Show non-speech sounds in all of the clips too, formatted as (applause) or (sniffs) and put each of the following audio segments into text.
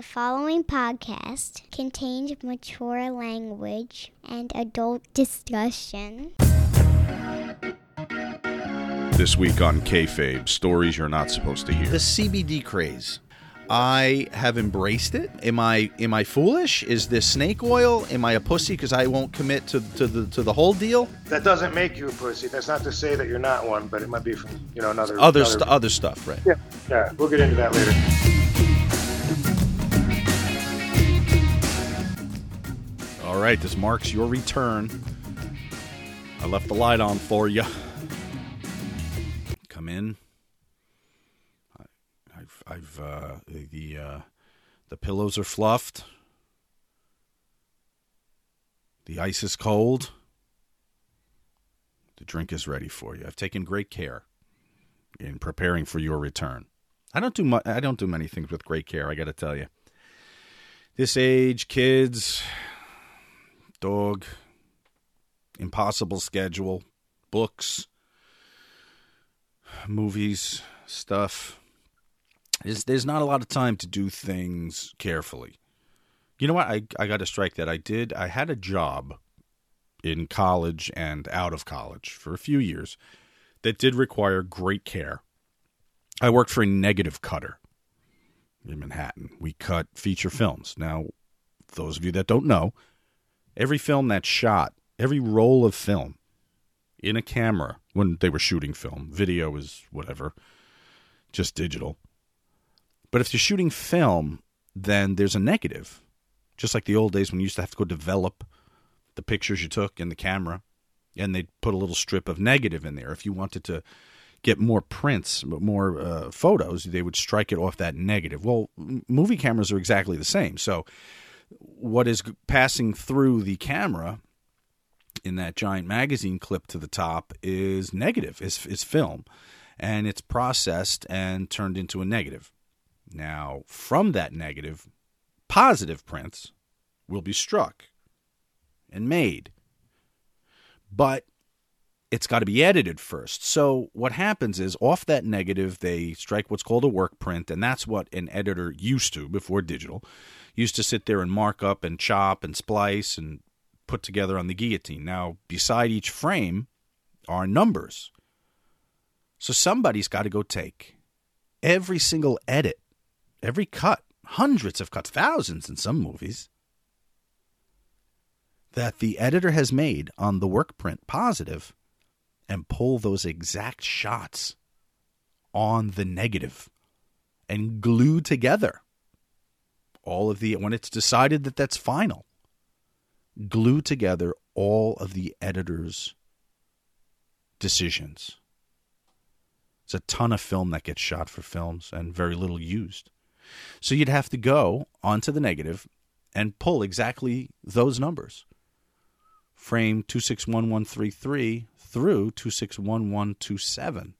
The following podcast contains mature language and adult discussion. This week on Kayfabe, stories you're not supposed to hear. the CBD craze. I have embraced it. Am I am I foolish? Is this snake oil? Am I a pussy because I won't commit to, to the to the whole deal? That doesn't make you a pussy. That's not to say that you're not one, but it might be from you know another Other another- st- other stuff, right? Yeah, yeah. We'll get into that later. All right, this marks your return. I left the light on for you. Come in. I've, I've, uh, the, uh, the pillows are fluffed. The ice is cold. The drink is ready for you. I've taken great care in preparing for your return. I don't do mu- I don't do many things with great care. I got to tell you. This age, kids, dog, impossible schedule, books, movies, stuff. There's, there's not a lot of time to do things carefully. You know what? I, I got to strike that. I did. I had a job in college and out of college for a few years that did require great care. I worked for a negative cutter in Manhattan. We cut feature films. Now, those of you that don't know, every film that's shot, every roll of film in a camera when they were shooting film, video is whatever, just digital. But if you're shooting film, then there's a negative. Just like the old days when you used to have to go develop the pictures you took in the camera, and they'd put a little strip of negative in there. If you wanted to get more prints, more uh, photos, they would strike it off that negative. Well, movie cameras are exactly the same. So, what is passing through the camera in that giant magazine clip to the top is negative, is, is film, and it's processed and turned into a negative. Now, from that negative, positive prints will be struck and made. But it's got to be edited first. So what happens is off that negative they strike what's called a work print and that's what an editor used to before digital used to sit there and mark up and chop and splice and put together on the guillotine. Now beside each frame are numbers. So somebody's got to go take every single edit, every cut, hundreds of cuts, thousands in some movies that the editor has made on the work print positive and pull those exact shots on the negative and glue together all of the when it's decided that that's final glue together all of the editor's decisions. It's a ton of film that gets shot for films and very little used. So you'd have to go onto the negative and pull exactly those numbers. Frame 261133 through 261127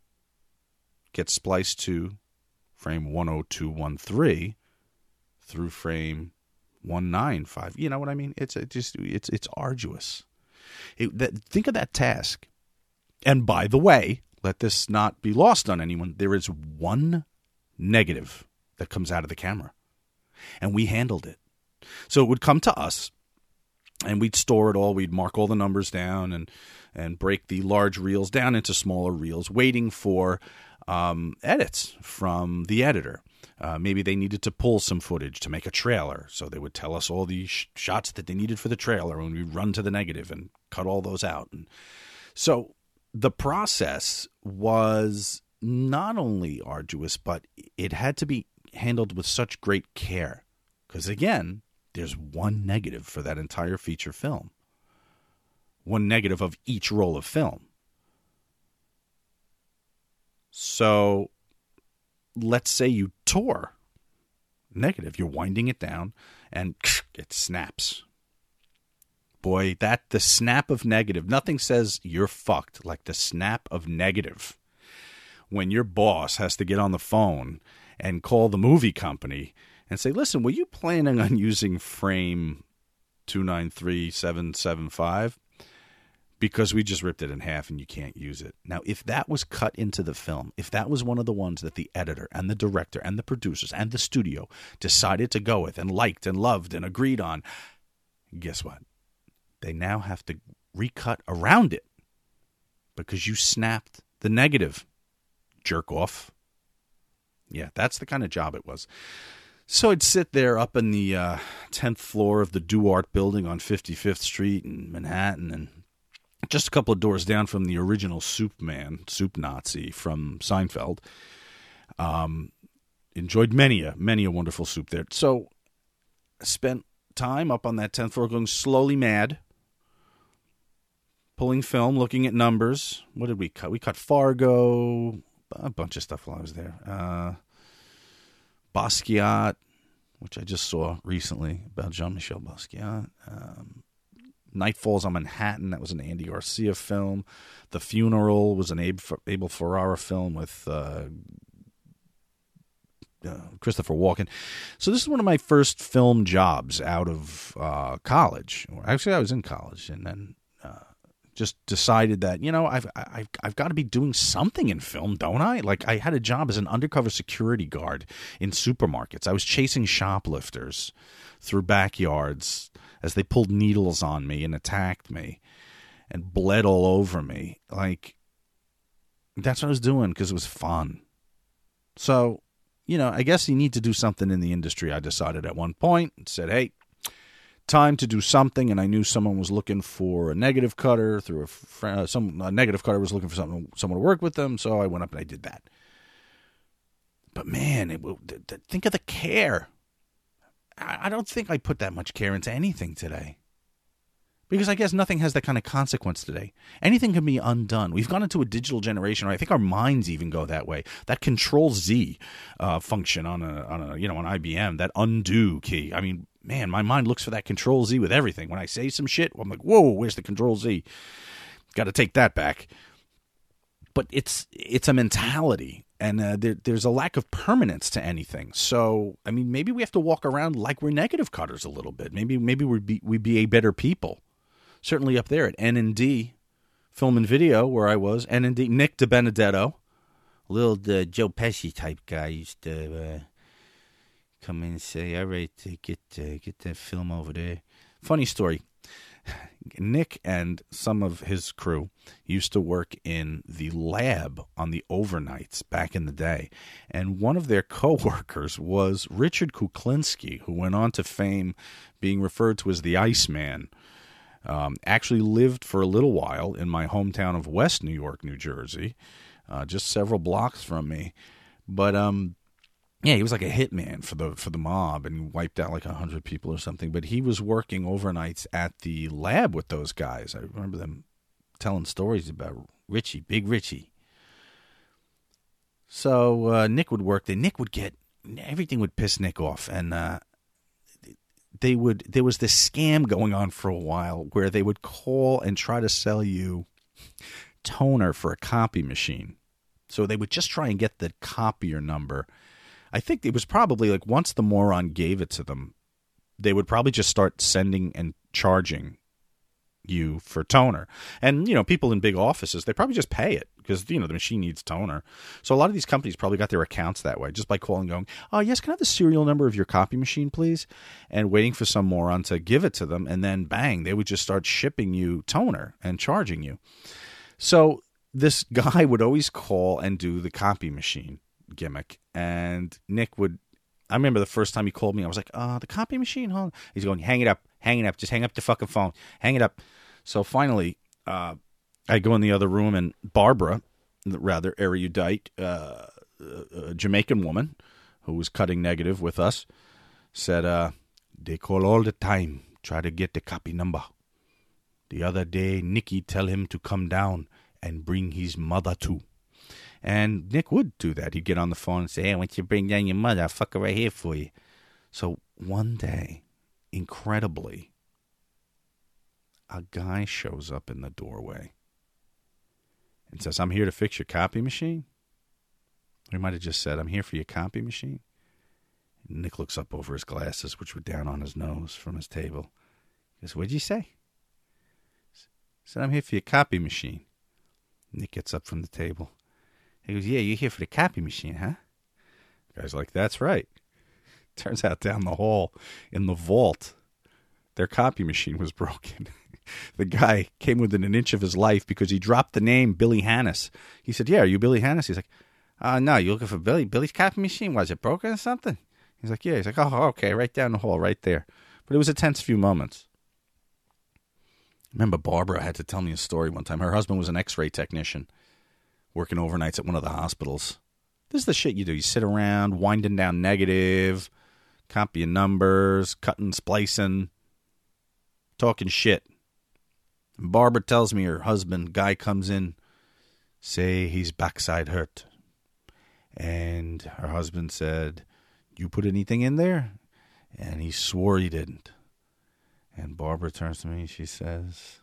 gets spliced to frame 10213 through frame 195 you know what i mean? It's it just it's it's arduous. It, that, think of that task. And by the way let this not be lost on anyone. There is one negative that comes out of the camera. And we handled it. So it would come to us and we'd store it all. We'd mark all the numbers down and and break the large reels down into smaller reels, waiting for um, edits from the editor. Uh, maybe they needed to pull some footage to make a trailer, so they would tell us all the sh- shots that they needed for the trailer, and we'd run to the negative and cut all those out. And so the process was not only arduous, but it had to be handled with such great care. Because again, there's one negative for that entire feature film, one negative of each roll of film. So let's say you tore negative, you're winding it down and (sniffs) it snaps. Boy, that the snap of negative, nothing says you're fucked like the snap of negative. When your boss has to get on the phone and call the movie company and say, listen, were you planning on using frame 293775? Because we just ripped it in half and you can't use it. Now, if that was cut into the film, if that was one of the ones that the editor and the director and the producers and the studio decided to go with and liked and loved and agreed on, guess what? They now have to recut around it because you snapped the negative. Jerk off. Yeah, that's the kind of job it was. So I'd sit there up in the uh, 10th floor of the Duart building on 55th Street in Manhattan and just a couple of doors down from the original soup man, soup Nazi from Seinfeld. Um, enjoyed many a many a wonderful soup there. So spent time up on that tenth floor, going slowly mad, pulling film, looking at numbers. What did we cut? We cut Fargo, a bunch of stuff while I was there. Uh, Basquiat, which I just saw recently about Jean Michel Basquiat. Um, Night Falls on Manhattan. That was an Andy Garcia film. The Funeral was an Abel Ferrara film with uh, uh, Christopher Walken. So this is one of my first film jobs out of uh, college. Actually, I was in college, and then uh, just decided that you know I've I've I've got to be doing something in film, don't I? Like I had a job as an undercover security guard in supermarkets. I was chasing shoplifters through backyards as they pulled needles on me and attacked me and bled all over me. Like, that's what I was doing because it was fun. So, you know, I guess you need to do something in the industry. I decided at one point and said, hey, time to do something. And I knew someone was looking for a negative cutter through a friend, uh, some a negative cutter was looking for something, someone to work with them. So I went up and I did that. But man, it, think of the care I don't think I put that much care into anything today. Because I guess nothing has that kind of consequence today. Anything can be undone. We've gone into a digital generation, or I think our minds even go that way. That Control Z uh, function on a on a you know on IBM, that undo key. I mean, man, my mind looks for that Control Z with everything. When I say some shit, I'm like, whoa, where's the Control Z? Got to take that back. But it's it's a mentality and uh, there, there's a lack of permanence to anything. So, I mean, maybe we have to walk around like we're negative cutters a little bit. Maybe maybe we'd be we'd be a better people. Certainly up there at N and D, film and video, where I was. N and D, Nick De Benedetto, little uh, Joe Pesci type guy, used to uh, come in and say, "All right, get uh, get that film over there." Funny story. Nick and some of his crew used to work in the lab on the overnights back in the day. And one of their (laughs) coworkers was Richard Kuklinski, who went on to fame being referred to as the Iceman. Um, actually lived for a little while in my hometown of West New York, New Jersey, uh, just several blocks from me. But um, yeah, he was like a hitman for the for the mob and wiped out like a hundred people or something. But he was working overnights at the lab with those guys. I remember them telling stories about Richie, Big Richie. So uh, Nick would work there. Nick would get everything would piss Nick off, and uh, they would. There was this scam going on for a while where they would call and try to sell you toner for a copy machine. So they would just try and get the copier number I think it was probably like once the moron gave it to them, they would probably just start sending and charging you for toner. And you know, people in big offices, they probably just pay it because you know the machine needs toner. So a lot of these companies probably got their accounts that way, just by calling, going, "Oh yes, can I have the serial number of your copy machine, please?" And waiting for some moron to give it to them, and then bang, they would just start shipping you toner and charging you. So this (laughs) guy would always call and do the copy machine gimmick. And Nick would, I remember the first time he called me, I was like, uh, the copy machine, huh? He's going, hang it up, hang it up, just hang up the fucking phone, hang it up. So finally, uh, I go in the other room, and Barbara, rather erudite, uh, a Jamaican woman who was cutting negative with us, said, uh, they call all the time, try to get the copy number. The other day, Nicky tell him to come down and bring his mother too. And Nick would do that. He'd get on the phone and say, Hey, why don't you bring down your mother? I'll fuck her right here for you. So one day, incredibly, a guy shows up in the doorway and says, I'm here to fix your copy machine. He might have just said, I'm here for your copy machine. Nick looks up over his glasses, which were down on his nose from his table. He goes, What'd you say? He said, I'm here for your copy machine. Nick gets up from the table. He goes, Yeah, you're here for the copy machine, huh? The guy's like, That's right. (laughs) Turns out down the hall in the vault, their copy machine was broken. (laughs) the guy came within an inch of his life because he dropped the name Billy Hannis. He said, Yeah, are you Billy Hannis? He's like, uh, no, you looking for Billy? Billy's copy machine? Was it broken or something? He's like, Yeah. He's like, Oh, okay, right down the hall, right there. But it was a tense few moments. remember Barbara had to tell me a story one time. Her husband was an x ray technician working overnights at one of the hospitals. This is the shit you do. You sit around winding down negative, copying numbers, cutting, splicing, talking shit. And Barbara tells me her husband, guy, comes in, say he's backside hurt. And her husband said, You put anything in there? And he swore he didn't. And Barbara turns to me, she says,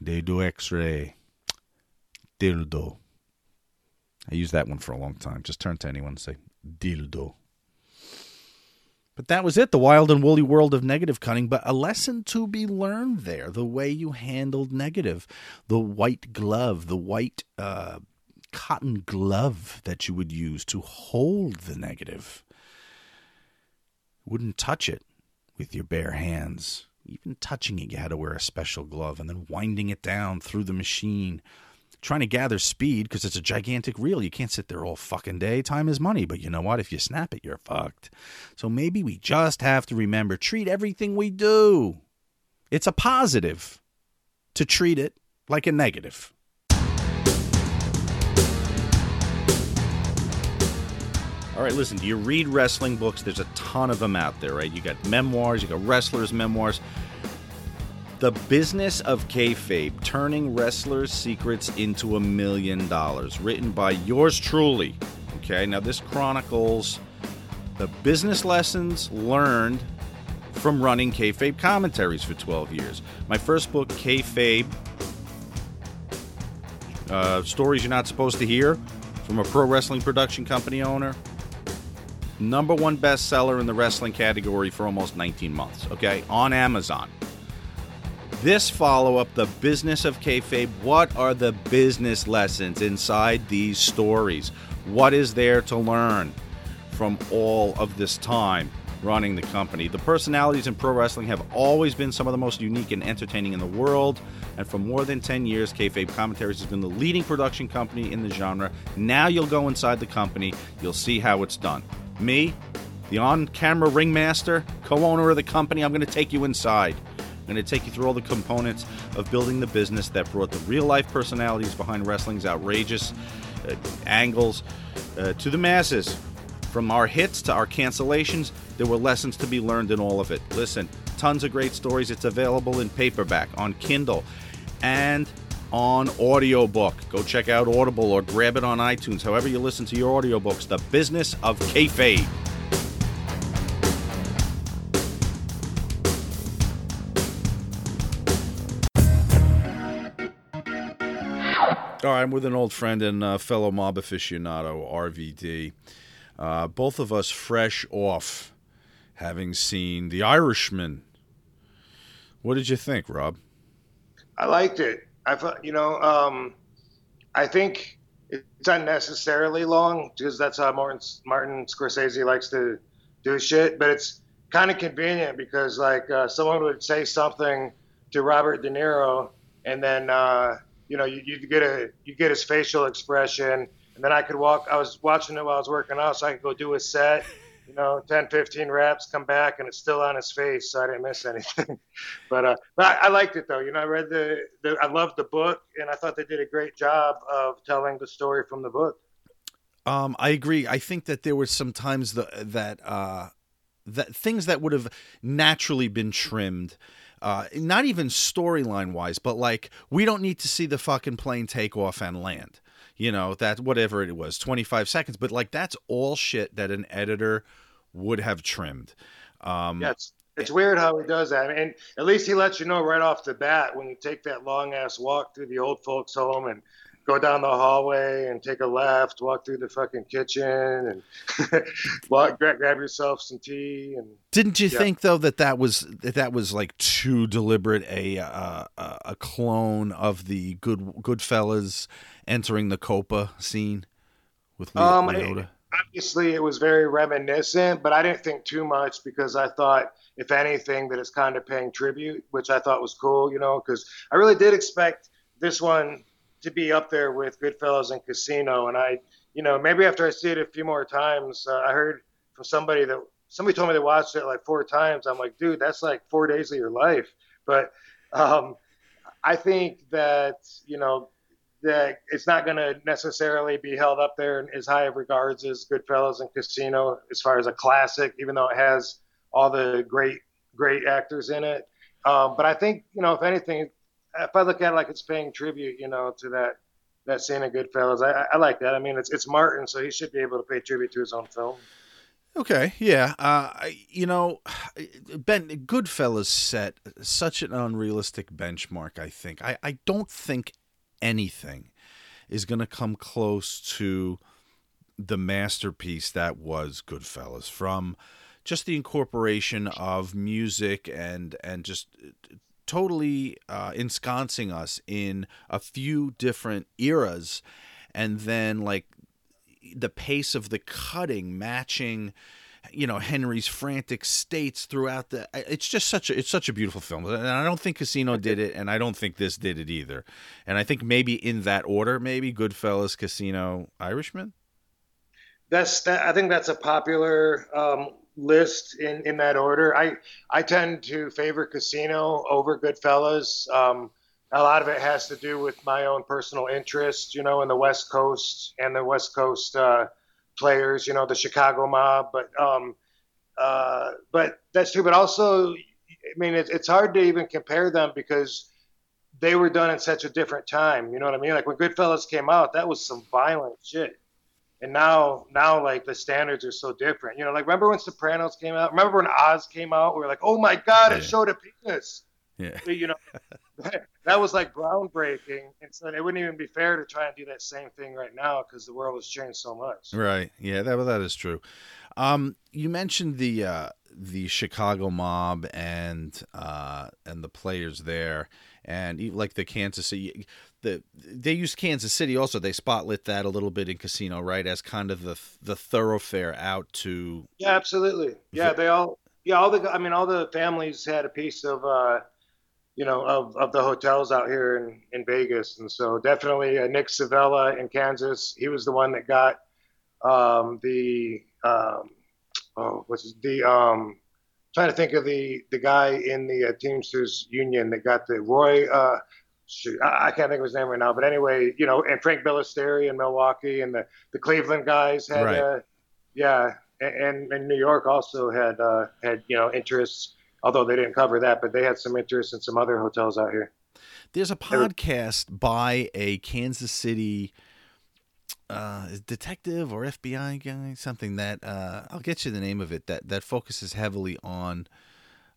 They do x ray. Dildo. I used that one for a long time. Just turn to anyone and say, Dildo. But that was it, the wild and woolly world of negative cutting, But a lesson to be learned there the way you handled negative, the white glove, the white uh, cotton glove that you would use to hold the negative. Wouldn't touch it with your bare hands. Even touching it, you had to wear a special glove and then winding it down through the machine trying to gather speed because it's a gigantic reel. You can't sit there all fucking day. Time is money. But you know what? If you snap it, you're fucked. So maybe we just have to remember treat everything we do. It's a positive to treat it like a negative. All right, listen, do you read wrestling books? There's a ton of them out there, right? You got memoirs, you got wrestlers' memoirs. The Business of Kayfabe Turning Wrestlers' Secrets into a Million Dollars, written by yours truly. Okay, now this chronicles the business lessons learned from running Kayfabe commentaries for 12 years. My first book, Kayfabe uh, Stories You're Not Supposed to Hear, from a pro wrestling production company owner. Number one bestseller in the wrestling category for almost 19 months, okay, on Amazon. This follow up, The Business of Kayfabe, what are the business lessons inside these stories? What is there to learn from all of this time running the company? The personalities in pro wrestling have always been some of the most unique and entertaining in the world. And for more than 10 years, Kayfabe Commentaries has been the leading production company in the genre. Now you'll go inside the company, you'll see how it's done. Me, the on camera ringmaster, co owner of the company, I'm going to take you inside. I'm going to take you through all the components of building the business that brought the real life personalities behind wrestling's outrageous uh, angles uh, to the masses. From our hits to our cancellations, there were lessons to be learned in all of it. Listen, tons of great stories. It's available in paperback, on Kindle, and on audiobook. Go check out Audible or grab it on iTunes, however you listen to your audiobooks. The Business of Kayfabe. I'm with an old friend and uh, fellow mob aficionado, RVD. Uh, both of us fresh off having seen The Irishman. What did you think, Rob? I liked it. I thought, you know, um, I think it's unnecessarily long because that's how Martin Martin Scorsese likes to do shit. But it's kind of convenient because like uh, someone would say something to Robert De Niro, and then uh, you know you, you get a you get his facial expression, and then I could walk. I was watching it while I was working out, so I could go do a set. You know, (laughs) 10, 15 reps, come back, and it's still on his face, so I didn't miss anything. (laughs) but uh, but I, I liked it though. You know, I read the, the I loved the book, and I thought they did a great job of telling the story from the book. Um, I agree. I think that there were some times the, that uh, that things that would have naturally been trimmed. Uh, not even storyline wise, but like we don't need to see the fucking plane take off and land. You know that whatever it was, twenty five seconds. But like that's all shit that an editor would have trimmed. Um, Yeah, it's it's weird how he does that, and at least he lets you know right off the bat when you take that long ass walk through the old folks' home, and go down the hallway and take a left, walk through the fucking kitchen, and (laughs) walk, grab, grab yourself some tea. And Didn't you Yeah. think though that that was that that was like too deliberate a uh, a a clone of the good Goodfellas entering the Copa scene with Le- Um, Liotta? obviously, it was very reminiscent, but I didn't think too much because I thought, if anything, that it's kind of paying tribute, which I thought was cool, you know, because I really did expect this one to be up there with Goodfellas and Casino, and I, you know, maybe after I see it a few more times, uh, I heard from somebody that somebody told me they watched it like four times. I'm like, dude, that's like four days of your life. But um, I think that you know that it's not going to necessarily be held up there in as high of regards as Goodfellas and Casino as far as a classic, even though it has all the great great actors in it. Um, but I think you know, if anything, if I look at it like it's paying tribute, you know, to that that scene of Goodfellas, I, I- like that. I mean, it's it's Martin, so he should be able to pay tribute to his own film. Okay, yeah. Uh, you know, Ben Goodfellas set such an unrealistic benchmark. I think. I, I don't think anything is going to come close to the masterpiece that was Goodfellas. From just the incorporation of music and and just totally uh, ensconcing us in a few different eras, and then like the pace of the cutting matching you know Henry's frantic states throughout the it's just such a it's such a beautiful film. And I don't think Casino did it and I don't think this did it either. And I think maybe in that order maybe Goodfellas Casino Irishman? That's that. I think that's a popular um, list in, in that order. I I tend to favor Casino over Goodfellas. Um, a lot of it has to do with my own personal interest, you know, in the West Coast and the West Coast uh, players, you know, the Chicago mob. But um, uh, but that's true. But also, I mean, it, it's hard to even compare them because they were done in such a different time. You know what I mean? Like when Goodfellas came out, that was some violent shit and now now like the standards are so different. You know like remember when sopranos came out? Remember when oz came out? We were like oh my god it showed a penis. Yeah. You know (laughs) that was like groundbreaking. And so it wouldn't even be fair to try and do that same thing right now because the world has changed so much. Right. Yeah, that that is true. Um, you mentioned the uh, the Chicago mob and uh, and the players there, and like the Kansas City. The they used Kansas City also. They spotlit that a little bit in Casino, right, as kind of the the thoroughfare out to. yeah absolutely yeah they all yeah all the i mean all the families had a piece of uh you know of, of the hotels out here in, in vegas and so definitely uh, nick civella in kansas he was the one that got um, the um, oh what's his, the um, trying to think of the the guy in the uh, Teamsters union that got the Roy. Uh, shoot, I, I can't think of his name right now, but anyway, you know, and Frank Balistrieri in Milwaukee, and the the Cleveland guys had, Right. uh, yeah, and, and New York also had uh, had you know interests. Although they didn't cover that, but they had some interest in some other hotels out here. There's a podcast by a Kansas City uh, detective or FBI guy, something that uh, I'll get you the name of it that that focuses heavily on.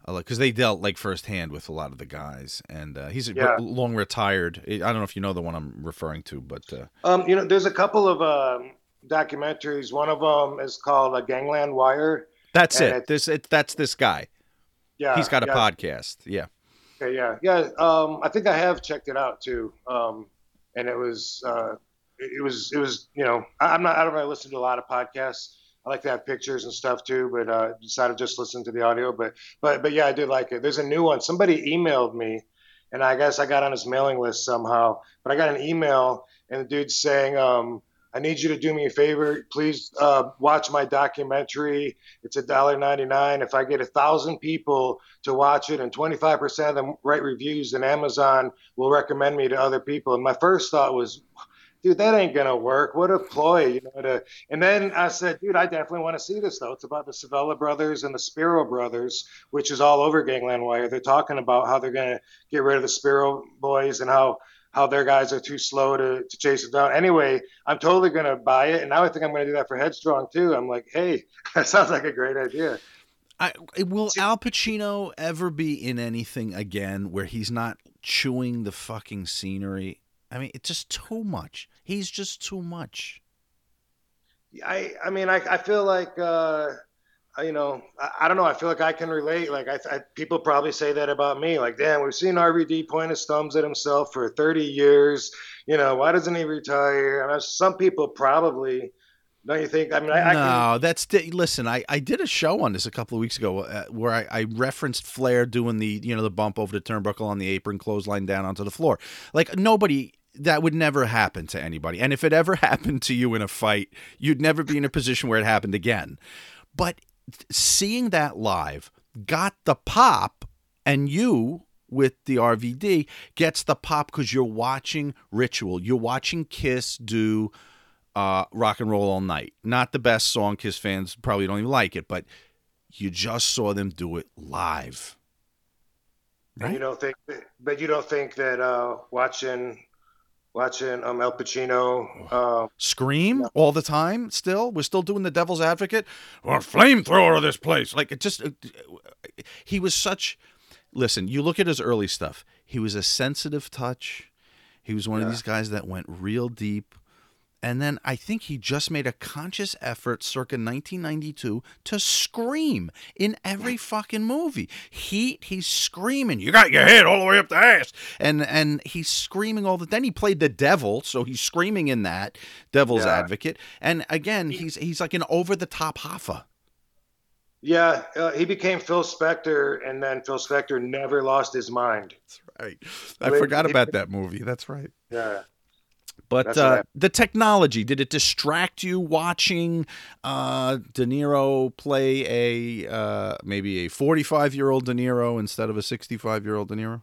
Because they dealt like firsthand with a lot of the guys, and uh, he's a Yeah. long retired. I don't know if you know the one I'm referring to, but uh, Um, you know, there's a couple of um, documentaries. One of them is called uh, Gangland Wire. that's it. it's- This it, that's this guy. Yeah, He's got a yeah. podcast. Yeah, Okay, yeah, yeah. Um, I think I have checked it out too. Um, and it was, uh, it was, it was, you know, I- I'm not, I don't really listen to a lot of podcasts. I like to have pictures and stuff too, but uh, decided to just listen to the audio. But, but, but yeah, I did like it. There's a new one. Somebody emailed me, and I guess I got on his mailing list somehow. But I got an email, and the dude's saying, um, "I need you to do me a favor. Please uh, watch my documentary. It's a dollar ninety nine. If I get a thousand people to watch it and 25% of them write reviews and Amazon will recommend me to other people. And my first thought was, dude, that ain't gonna work. What a ploy, you know. To, and then I said, dude, I definitely want to see this though. It's about the Civella brothers and the Spero brothers, which is all over Gangland Wire. They're talking about how they're gonna get rid of the Spero boys and how how their guys are too slow to, to chase it down. Anyway, I'm totally gonna buy it, and now I think I'm gonna do that for Headstrong too. I'm like, hey, (laughs) that sounds like a great idea. I, will Al Pacino ever be in anything again where he's not chewing the fucking scenery? I mean, it's just too much. He's just too much. I I mean I I feel like uh, you know I, I don't know I feel like I can relate. Like I, I people probably say that about me. Like damn, we've seen RVD point his thumbs at himself for 30 years. You know why doesn't he retire? I mean, some people probably. Don't you think? I mean, I, no, can, that's the, listen. I, I did a show on this a couple of weeks ago uh, where I, I referenced Flair doing the you know the bump over the turnbuckle on the apron, clothesline down onto the floor. Like nobody that would never happen to anybody. And if it ever (laughs) happened to you in a fight, you'd never be in a position where it happened again. But seeing that live got the pop, and you with the RVD gets the pop because you're watching Ritual. You're watching Kiss do uh, Rock and Roll All Night. Not the best song. Kiss fans probably don't even like it, but you just saw them do it live. Right? You don't think, that, but you don't think that uh, watching watching um, Al Pacino uh, scream yeah. all the time. Still, we're still doing the Devil's Advocate or flamethrower of this place. Like it just, he was such. Listen, you look at his early stuff. He was a sensitive touch. He was one yeah. of these guys that went real deep. And then I think he just made a conscious effort circa 1992 to scream in every fucking movie. Heat, he's screaming, you got your head all the way up the ass. And and he's screaming all the then he played the devil, so he's screaming in that devil's yeah. advocate. And again, he's he's like an over the top Hoffa. Yeah, uh, he became Phil Spector, and then Phil Spector never lost his mind. That's right. I forgot about that movie. That's right. Yeah. But uh, the technology, did it distract you watching uh, De Niro play a uh, maybe a 45 year old De Niro instead of a 65 year old De Niro?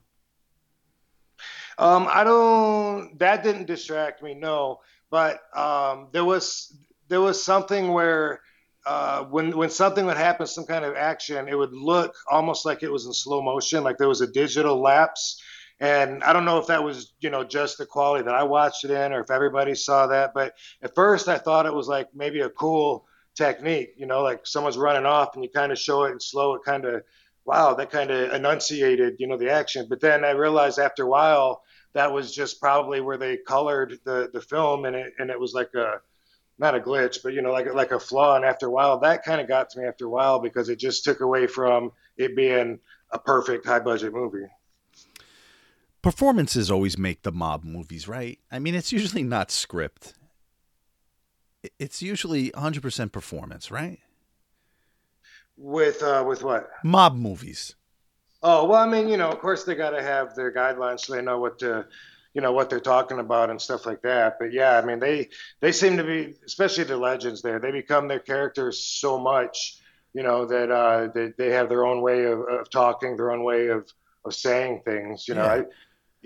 Um, I don't. That didn't distract me, no. But um, there was there was something where uh, when when something would happen, some kind of action, it would look almost like it was in slow motion, like there was a digital lapse and I don't know if that was, you know, just the quality that I watched it in or if everybody saw that. But at first I thought it was like maybe a cool technique, you know, like someone's running off and you kind of show it and slow it kind of, wow, that kind of enunciated, you know, the action. But then I realized after a while that was just probably where they colored the, the film and it, and it was like a, not a glitch, but you know, like like a flaw. And after a while, that kind of got to me after a while because it just took away from it being a perfect high budget movie performances always make the mob movies, right? I mean, it's usually not script. It's usually 100% performance, right? With uh, with what? Mob movies. Oh well, I mean, you know, of course they got to have their guidelines so they know what to, you know, what they're talking about and stuff like that. But yeah, I mean, they they seem to be, especially the legends there, they become their characters so much, you know, that uh, they they have their own way of, of talking, their own way of of saying things. You know, yeah. I,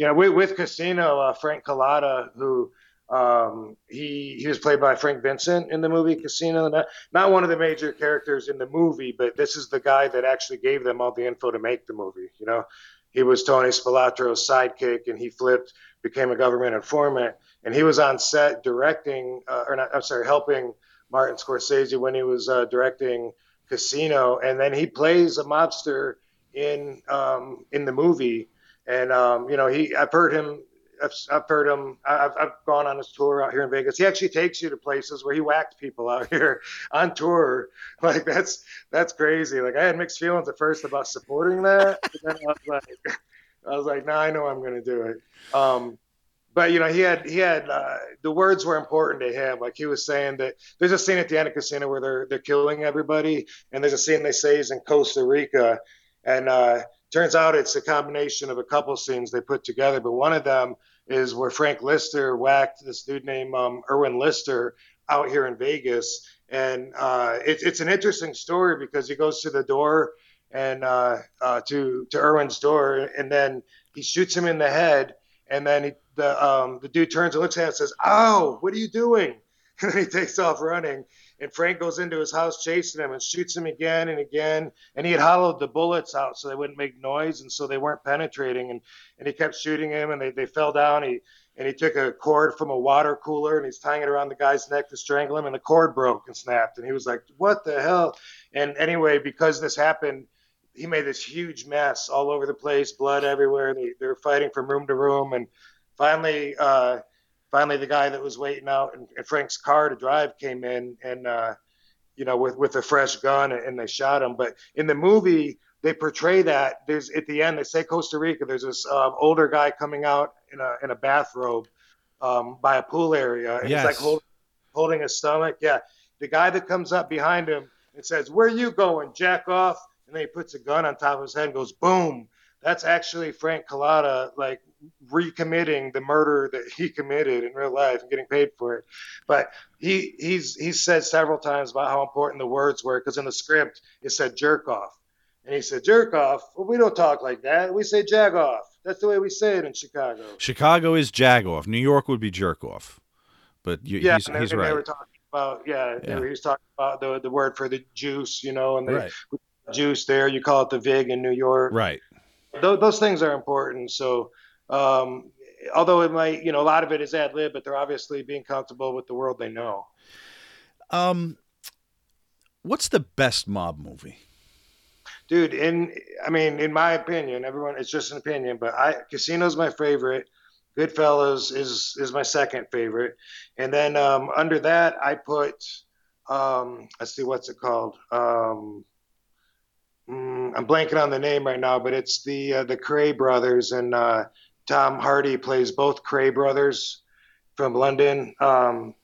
know, with, with Casino, uh, Frank Cullotta, who um, he he was played by Frank Vincent in the movie Casino. Not, not one of the major characters in the movie, but this is the guy that actually gave them all the info to make the movie. You know, he was Tony Spilotro's sidekick, and he flipped, became a government informant, and he was on set directing, uh, or not, I'm sorry, helping Martin Scorsese when he was uh, directing Casino, and then he plays a mobster in um, in the movie and um, you know, he I've heard him. I've, I've heard him. I've, I've gone on his tour out here in Vegas. He actually takes you to places where he whacked people out (laughs) here on tour. Like that's that's crazy. Like I had mixed feelings at first about supporting that, but then I was like, (laughs) I was like, nah, I know I'm going to do it. Um, but you know, he had he had uh, the words were important to him. Like he was saying that there's a scene at the end of Casino where they're they're killing everybody, and there's a scene they say is in Costa Rica, and uh, turns out it's a combination of a couple scenes they put together, but one of them is where Frank Lister whacked this dude named um, Erwin Lister out here in Vegas, and uh, it, it's an interesting story because he goes to the door and uh, uh, to to Erwin's door, and then he shoots him in the head, and then he, the um, the dude turns and looks at him and says, "Oh, what are you doing?" (laughs) And then he takes off running and Frank goes into his house chasing him and shoots him again and again. And he had hollowed the bullets out so they wouldn't make noise and so they weren't penetrating. And, and he kept shooting him and they, they fell down. He and he took a cord from a water cooler and he's tying it around the guy's neck to strangle him and the cord broke and snapped. And he was like, What the hell? And anyway, because this happened, he made this huge mess all over the place, blood everywhere. They, they were fighting from room to room and finally, uh, finally, the guy that was waiting out in, in Frank's car to drive came in and, uh, you know, with with a fresh gun, and they shot him. But in the movie, they portray that there's at the end they say Costa Rica. There's this um, older guy coming out in a in a bathrobe um, by a pool area, and Yes. he's like hold, holding his stomach. Yeah, the guy that comes up behind him and says, "Where you going? Jack off!" And then he puts a gun on top of his head and goes, "Boom!" That's actually Frank Cullotta, like recommitting the murder that he committed in real life and getting paid for it. But he he's he's said several times about how important the words were because in the script it said jerk off. And he said, jerk off? Well, we don't talk like that. We say jag off. That's the way we say it in Chicago. Chicago is jag off. New York would be jerk off. But you, Yeah, he's, he's and they were right. talking about, yeah, Yeah. he was talking about the, the word for the juice, you know, and the Right. juice there. You call it the VIG in New York. Right. Those things are important. So, um, although it might, you know, a lot of it is ad lib, but they're obviously being comfortable with the world they know. Um, what's the best mob movie? dude in i mean in my opinion everyone it's just an opinion but i casino's my favorite goodfellas is is my second favorite and then um under that i put um let's see what's it called um mm, i'm blanking on the name right now but it's the uh, the kray brothers and uh tom hardy plays both kray brothers from london um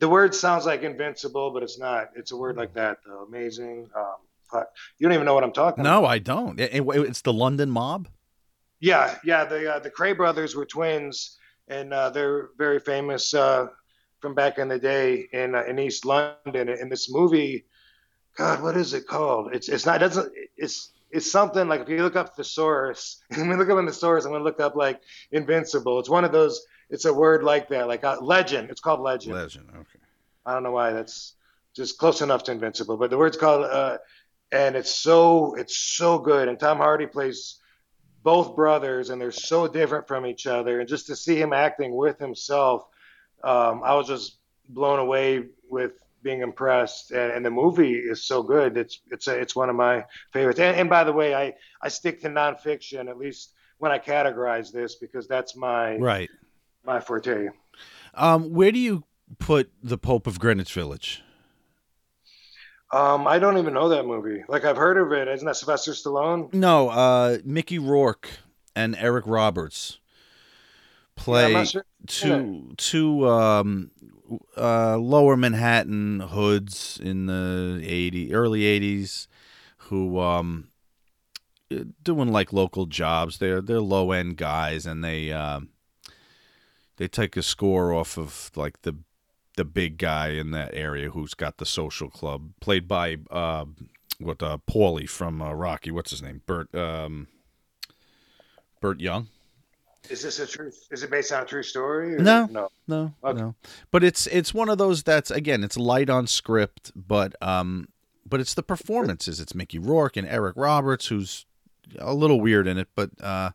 the word sounds like invincible but it's not it's a word like that though amazing um you don't even know what i'm talking about No, I don't. It- it- it's the London Mob. yeah, yeah. The uh, the Kray brothers were twins, and uh, they're very famous uh, from back in the day in uh, in East London. In this movie, God, what is it called? It's it's not it doesn't it's it's something like if you look up thesaurus, (laughs) and we look up in thesaurus, I'm gonna look up like invincible. It's one of those. It's a word like that, like uh, legend. It's called legend. Legend. Okay. I don't know why that's just close enough to invincible, but the word's called uh, and it's so it's so good. And Tom Hardy plays both brothers, and they're so different from each other. And just to see him acting with himself, um, I was just blown away with being impressed. And, and the movie is so good. It's it's a, it's one of my favorites. And, and by the way, I I stick to nonfiction at least when I categorize this because that's my Right. my forte. Um, where do you put the Pope of Greenwich Village? Um, I don't even know that movie. Like I've heard of it. Isn't that Sylvester Stallone? No, uh, Mickey Rourke and Eric Roberts play I'm sure. two two um, uh, lower Manhattan hoods in the 80 early 80s who um, uh, doing like local jobs. They're they're low end guys and they um they take a score off of like the the big guy in that area who's got the social club played by uh, what uh, Paulie from uh, Rocky. What's his name? Burt um, Burt Young. Is this a true? Is it based on a true story? or- No. no. No, Okay. no. But it's it's one of those that's again it's light on script, but um, but it's the performances. It's Mickey Rourke and Eric Roberts, who's a little weird in it, but uh,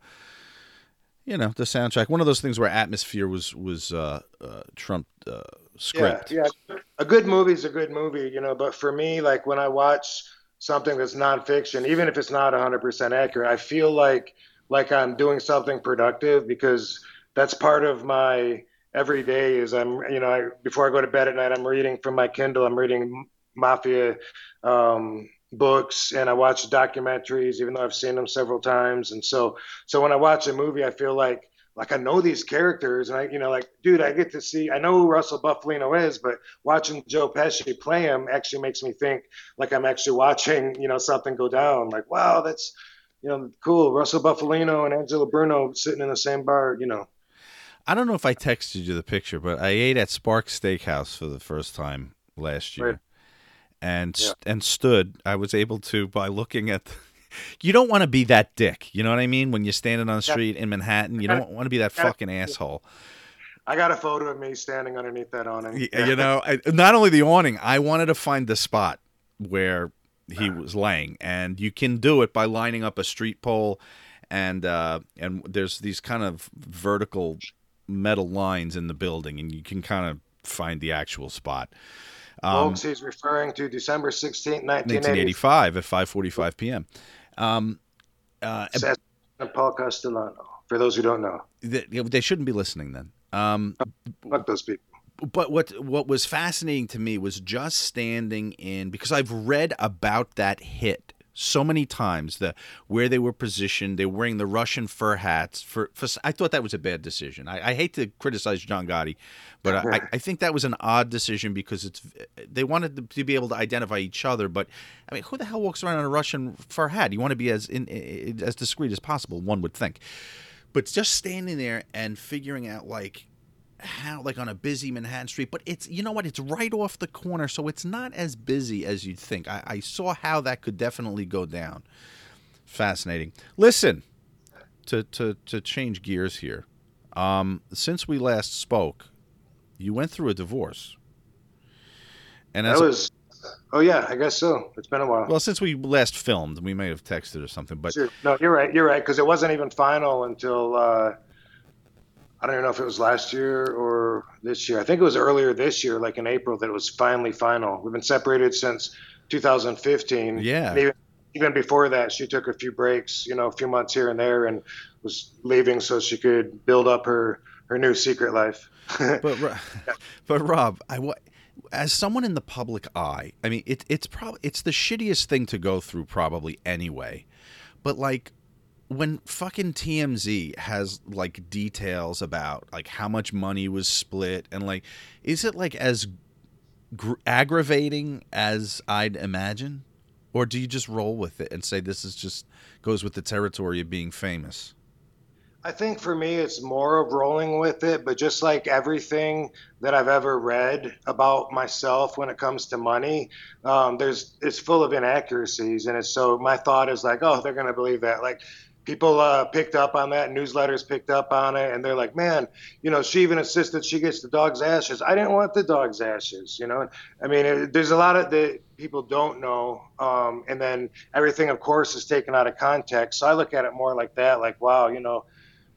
you know the soundtrack. One of those things where atmosphere was was uh, uh trumped uh, script. Yeah, yeah. A good movie's a good movie, you know. But for me, like when I watch something that's nonfiction, even if it's not 100% accurate, I feel like like I'm doing something productive because that's part of my every day. Is I'm you know I, before I go to bed at night, I'm reading from my Kindle. I'm reading mafia um, books and I watch documentaries, even though I've seen them several times. And so so when I watch a movie, I feel like like I know these characters, and I, you know, like, dude, I get to see. I know who Russell Bufalino is, but watching Joe Pesci play him actually makes me think like I'm actually watching, you know, something go down. Like, wow, that's, you know, cool. Russell Bufalino and Angelo Bruno sitting in the same bar, you know. I don't know if I texted you the picture, but I ate at Sparks Steakhouse for the first time last year, Right. and Yeah. and stood. I was able to by looking at. (laughs) you don't want to be that dick. You know what I mean? When you're standing on the Yeah. street in Manhattan, you don't want to be that fucking asshole. I got a photo of me standing underneath that awning. You know, I, not only the awning, I wanted to find the spot where he was laying, and you can do it by lining up a street pole, and uh, and there's these kind of vertical metal lines in the building, and you can kind of find the actual spot. Um, Folks, he's referring to December 16th, 1980. 1985 at 5:45 p.m. Um, uh, Paul Castellano. For those who don't know, They, they shouldn't be listening then. Um, fuck those people. But what what was fascinating to me was just standing in because I've read about that hit so many times the where they were positioned they were wearing the Russian fur hats for, for I thought that was a bad decision. I, I hate to criticize John Gotti but I, I think that was an odd decision because it's they wanted to be able to identify each other but I mean who the hell walks around in a Russian fur hat? You want to be as in, as discreet as possible one would think. But just standing there and figuring out like how like on a busy Manhattan street, but it's you know what? It's right off the corner, so it's not as busy as you'd think. I, I saw how that could definitely go down. Fascinating. Listen, to to to change gears here. Um, since we last spoke, you went through a divorce, and That as was. Oh yeah, I guess so. It's been a while. well since we last filmed, we may have texted or something, but Sure. No, you're right. You're right because it wasn't even final until uh, I don't even know if it was last year or this year. I think it was earlier this year, like in April, that it was finally final. We've been separated since 2015. Yeah. Even, even before that, she took a few breaks, you know, a few months here and there, and was leaving so she could build up her her new secret life. (laughs) but Ro- (laughs) but Rob, I as someone in the public eye, I mean, it, it's probably it's the shittiest thing to go through, probably anyway. But like when fucking TMZ has like details about like how much money was split and like, is it like as gr- aggravating as I'd imagine, or do you just roll with it and say this is just goes with the territory of being famous? I think for me, it's more of rolling with it, but just like everything that I've ever read about myself when it comes to money, um, there's it's full of inaccuracies, and it's so my thought is like, oh, they're gonna believe that. Like people uh, picked up on that, newsletters picked up on it, and they're like, man, you know, she even insisted she gets the dog's ashes. I didn't want the dog's ashes, you know. I mean, it, there's a lot of that people don't know, um, and then everything, of course, is taken out of context. So I look at it more like that, like, wow, you know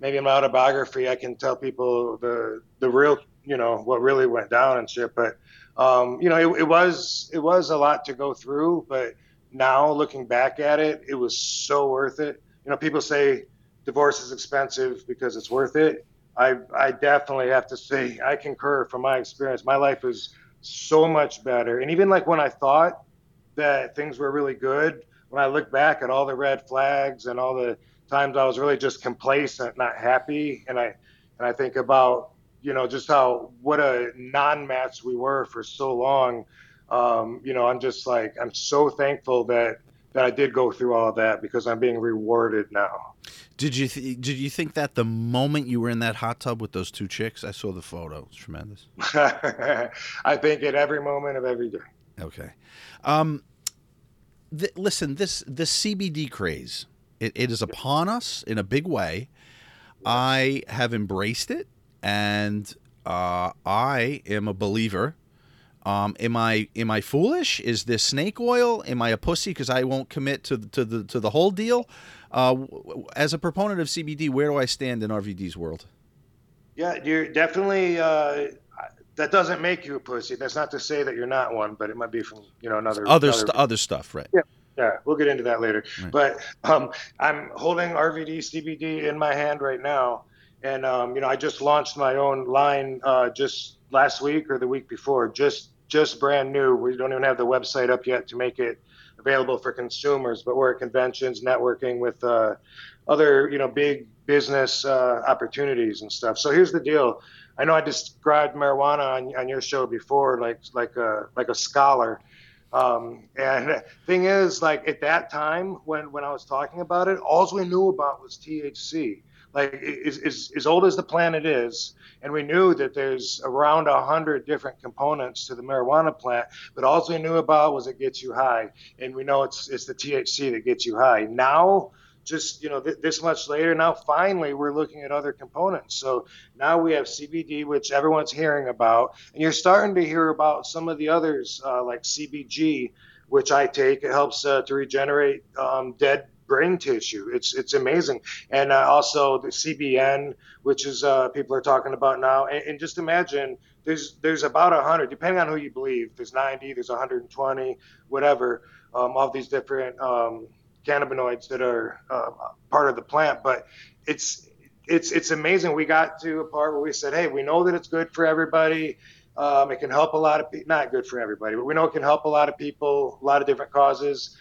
maybe in my autobiography I can tell people the the real you know what really went down and shit. But um, you know it, it was it was a lot to go through, but now looking back at it, it was so worth it. You know, people say divorce is expensive because it's worth it. I I definitely have to say I concur from my experience. My life is so much better, and even like when I thought that things were really good, when I look back at all the red flags and all the times I was really just complacent, not happy, and I and I think about you know just how what a non-match we were for so long. Um, you know, I'm just like I'm so thankful that that I did go through all that because I'm being rewarded now. Did you th- did you think that the moment you were in that hot tub with those two chicks? I saw the photo. It's tremendous. (laughs) I think at every moment of every day. Okay. Um, th- listen, this this CBD craze it, it is upon us in a big way. I have embraced it, and uh, I am a believer. Um, am I am I foolish? Is this snake oil? Am I a pussy because I won't commit to to the to the whole deal? Uh, as a proponent of CBD, where do I stand in RVD's world? Yeah, you're definitely. Uh, that doesn't make you a pussy. That's not to say that you're not one, but it might be from you know another Other another- st- other stuff, right? Yeah. Yeah, we'll get into that later. Right. But um, I'm holding RVD CBD in my hand right now, and um, you know I just launched my own line uh, just last week or the week before, just just brand new. We don't even have the website up yet to make it available for consumers, but we're at conventions, networking with uh, other you know big business uh, opportunities and stuff. So here's the deal. I know I described marijuana on, on your show before, like like a like a scholar. Um, and thing is, like at that time when when I was talking about it, all we knew about was THC. Like is is as old as the planet is, and we knew that there's around a hundred different components to the marijuana plant, but all we knew about was it gets you high, and we know it's it's the THC that gets you high. Now just you know th- this much later now finally we're looking at other components so now we have cbd which everyone's hearing about and you're starting to hear about some of the others uh, like cbg which i take it helps uh, to regenerate um, dead brain tissue it's it's amazing and uh, also the cbn which is uh, people are talking about now and, and just imagine there's there's about 100 depending on who you believe there's 90 there's 120 whatever um, all these different um, cannabinoids that are uh, part of the plant, but it's it's it's amazing. We got to a part where we said, hey, we know that it's good for everybody. Um, it can help a lot of people. Not good for everybody, but we know it can help a lot of people, a lot of different causes.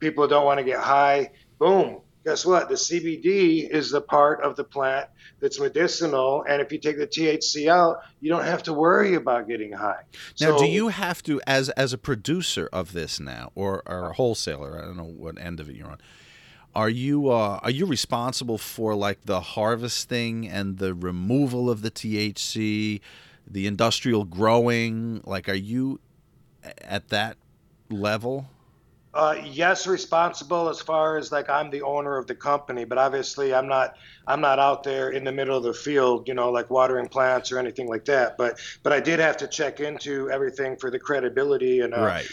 People don't want to get high. Boom. Guess what? The CBD is the part of the plant that's medicinal, and if you take the THC out, you don't have to worry about getting high. Now, so, do you have to, as as a producer of this now, or, or a wholesaler? I don't know what end of it you're on are you uh, are you responsible for like the harvesting and the removal of the THC, the industrial growing? Like, are you at that level? Uh, yes, responsible as far as like I'm the owner of the company, but obviously I'm not I'm not out there in the middle of the field, you know, like watering plants or anything like that. But but I did have to check into everything for the credibility and uh, right.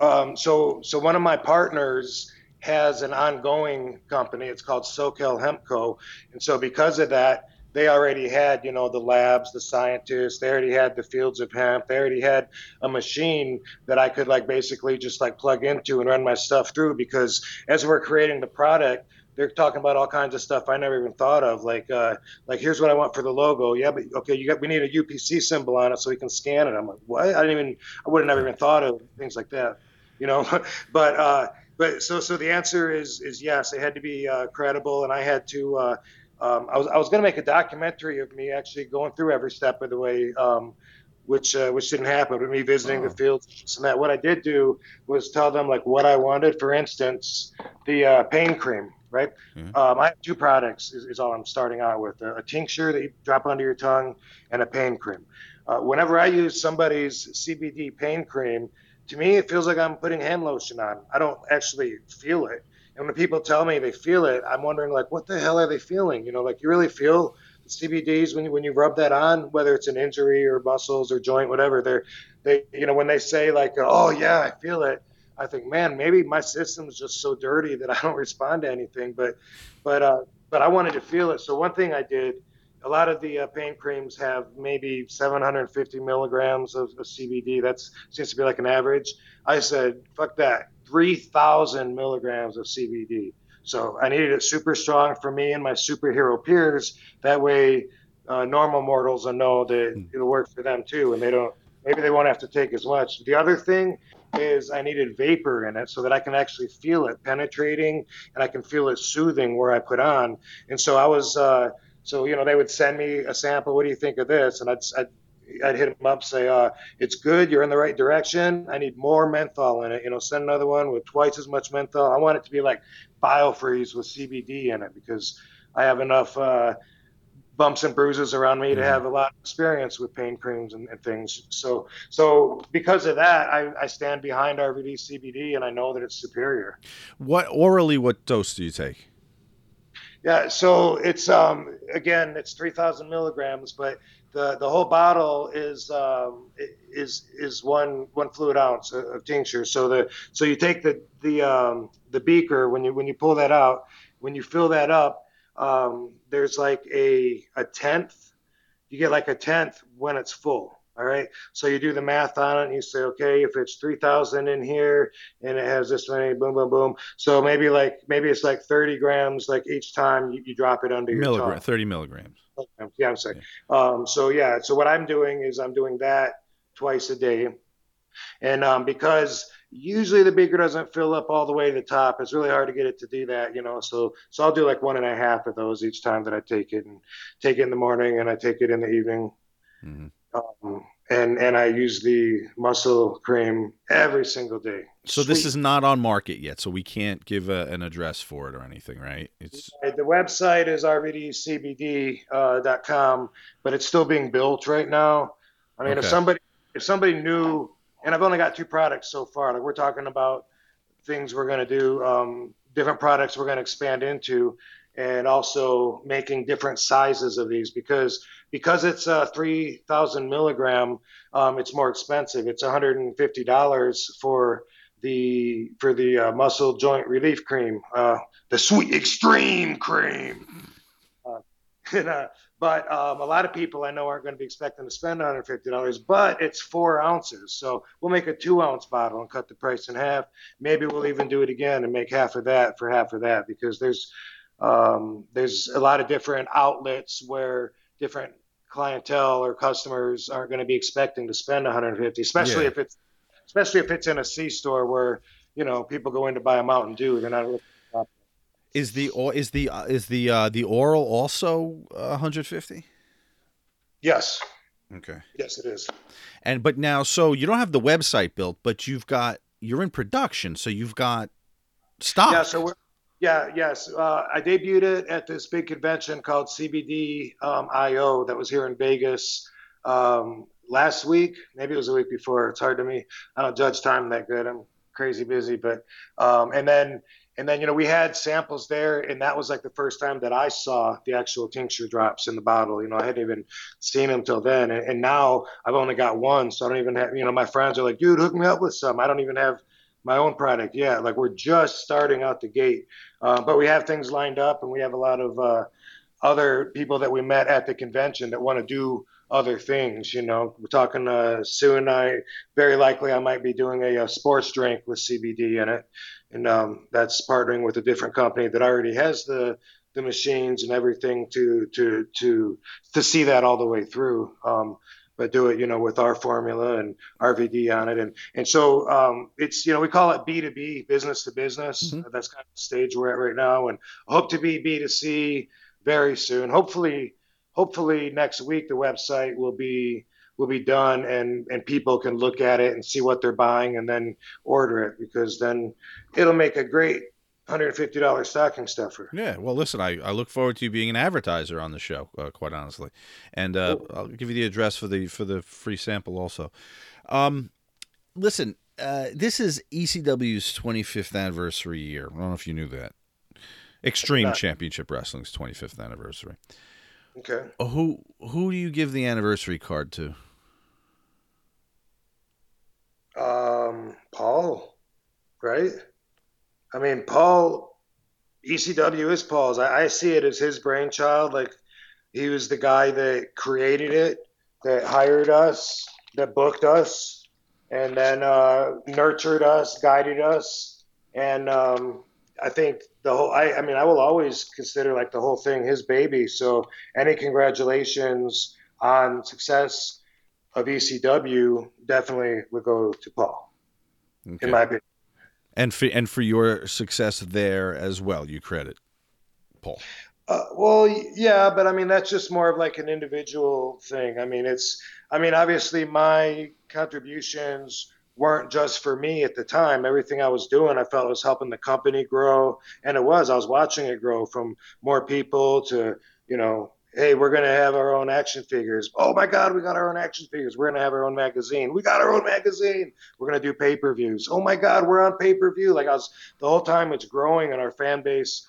Um, so so one of my partners has an ongoing company. It's called SoCal Hemp Co. And so because of that, they already had, you know, the labs, the scientists, they already had the fields of hemp, they already had a machine that I could like basically just like plug into and run my stuff through because as we're creating the product, they're talking about all kinds of stuff I never even thought of. Like, uh, like here's what I want for the logo. Yeah, but okay, you got we need a UPC symbol on it so we can scan it. I'm like, what? I didn't even I would have never even thought of things like that, you know. (laughs) but uh, but so so the answer is is yes. It had to be uh, credible, and I had to. Um, I was I was going to make a documentary of me actually going through every step of the way, um, which uh, which didn't happen with me visiting oh. the fields and that. What I did do was tell them like what I wanted. For instance, the uh, pain cream. Right. Mm-hmm. Um, I have two products. Is, is, all I'm starting out with: a, a, tincture that you drop under your tongue, and a pain cream. Uh, whenever I use somebody's CBD pain cream, to me, it feels like I'm putting hand lotion on. I don't actually feel it. And when people tell me they feel it, I'm wondering like, what the hell are they feeling? You know, like you really feel the CBDs when you when you rub that on, whether it's an injury or muscles or joint, whatever. They're they you know when they say like, oh yeah, I feel it. I think, man, maybe my system's just so dirty that I don't (laughs) respond to anything. But but uh, but I wanted to feel it. So one thing I did a lot of the uh, pain creams have maybe 750 milligrams of, of, CBD. That seems to be like an average. I said, fuck that, 3,000 milligrams of CBD. So I needed it super strong for me and my superhero peers. That way, uh, normal mortals will know that hmm. it'll work for them too, and they don't. Maybe they won't have to take as much. The other thing is I needed vapor in it so that I can actually feel it penetrating and I can feel it soothing where I put on. And so I was. Uh, so you know, they would send me a sample. What do you think of this? And I'd I'd, I'd hit them up, say, uh, "It's good. You're in the right direction. I need more menthol in it. You know, send another one with twice as much menthol. I want it to be like biofreeze with CBD in it because I have enough." Uh, bumps and bruises around me to have a lot of experience with pain creams and, and things. So, so because of that, I, I, stand behind RVD CBD, and I know that it's superior. What orally? What dose do you take? Yeah, so it's um again it's three thousand milligrams, but the the whole bottle is um is is one one fluid ounce of tincture. So the so you take the the um the beaker when you when you pull that out, when you fill that up, um, there's like a a tenth. You get like a tenth when it's full. All right. So you do the math on it and you say, okay, if it's 3,000 in here and it has this many, boom, boom, boom. So maybe like, maybe it's like 30 grams, like each time you, you drop it under your Milligram, tongue. 30 milligrams. Yeah, I'm sorry. Yeah. Um, so yeah, so what I'm doing is I'm doing that twice a day. And um, because usually the beaker doesn't fill up all the way to the top, it's really hard to get it to do that, you know. So so I'll do like one and a half of those each time that I take it and take it in the morning and I take it in the evening. Mm-hmm. Um, and and I use the muscle cream every single day. So Sweet. this is not on market yet, so we can't give a, an address for it or anything, right? It's the website is rvdcbd.com, uh, but it's still being built right now. I mean, okay. if somebody if somebody knew, and I've only got two products so far. Like we're talking about things we're going to do, um, different products we're going to expand into and also making different sizes of these because because it's a 3000 milligram um, it's more expensive it's $150 for the for the uh, muscle joint relief cream uh, the sweet extreme cream uh, (laughs) and, uh, but um, a lot of people I know aren't going to be expecting to spend $150, but it's four ounces. So we'll make a two ounce bottle and cut the price in half. Maybe we'll even do it again and make half of that for half of that because there's Um, there's a lot of different outlets where different clientele or customers aren't going to be expecting to spend 150, especially Yeah. if it's especially if it's in a C store where you know people go in to buy a Mountain Dew. They're not. Is the or is the is the uh, the oral also uh, 150? Yes, Okay. yes, it is. And but now, so you don't have the website built, but you've got you're in production, so you've got stock. Yeah, so we're yeah, yes. Uh, I debuted it at this big convention called CBD um, IO that was here in Vegas um, last week. Maybe it was a week before. It's hard to me. I don't judge time that good. I'm crazy busy, but um, and then and then you know we had samples there, and that was like the first time that I saw the actual tincture drops in the bottle. You know, I hadn't even seen them till then, and, and now I've only got one, so I don't even have. You know, my friends are like, "Dude, hook me up with some." I don't even have my own product Yeah, Like we're just starting out the gate, uh, but we have things lined up, and we have a lot of uh, other people that we met at the convention that want to do other things. You know, we're talking uh, and I very likely I might be doing a, a sports drink with CBD in it, and um, that's partnering with a different company that already has the the machines and everything to to to to see that all the way through. Um, but do it, you know, with our formula and RVD on it, and and so um, it's you know we call it B two B, business to business. Mhm. That's kind of the stage we're at right now, and hope to be B two C very soon. Hopefully, hopefully next week the website will be will be done and and people can look at it and see what they're buying and then order it because then it'll make a great $150 stocking stuffer. Yeah, well, listen, I, I look forward to you being an advertiser on the show, uh, quite honestly, and uh, I'll give you the address for the for the free sample also. Um, listen, uh, this is ECW's 25th anniversary year. I don't know if you knew that. Extreme. Championship Wrestling's 25th anniversary. Okay. Who who do you give the anniversary card to? Um, Paul, right? I mean, Paul, ECW is Paul's. I, I see it as his brainchild. Like, he was the guy that created it, that hired us, that booked us, and then uh, nurtured us, guided us. And um, I think the whole, I, I mean, I will always consider like the whole thing his baby. So, any congratulations on success of ECW definitely would go to Paul, Okay. in my opinion. And for and for your success there as well, you credit Paul. Uh, well, yeah, but I mean that's just more of like an individual thing. I mean, it's, I mean, obviously my contributions weren't just for me at the time. Everything I was doing, I felt was helping the company grow, and it was. I was watching it grow from more people to, you know, hey, we're gonna have our own action figures. Oh my God, we got our own action figures. We're gonna have our own magazine. We got our own magazine. We're gonna do pay per views. Oh my God, we're on pay per view. Like I was the whole time, it's growing, and our fan base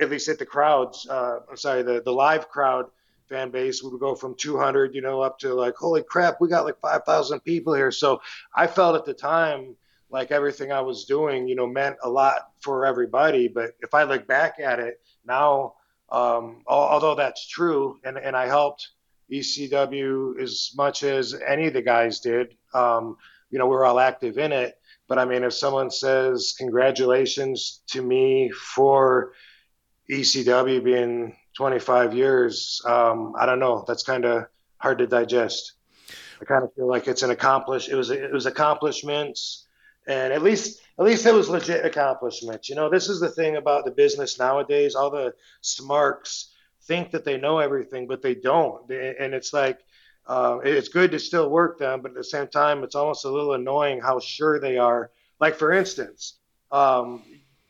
at least at the crowds, uh, I'm sorry, the, the live crowd fan base would go from 200, you know, up to like, holy crap, we got like 5,000 people here. So I felt at the time like everything I was doing, you know, meant a lot for everybody. But if I look back at it now, um, although that's true, and, and I helped ECW as much as any of the guys did, um, you know, we're all active in it. But I mean, if someone says congratulations to me for ECW being 25 years, um, I don't know. That's kind of hard to digest. I kind of feel like it's an accomplish. It was it was accomplishments, and at least at least it was legit accomplishments. You know, this is the thing about the business nowadays. All the smarks think that they know everything, but they don't. And it's like uh, it's good to still work them, but at the same time, it's almost a little annoying how sure they are. Like for instance, um,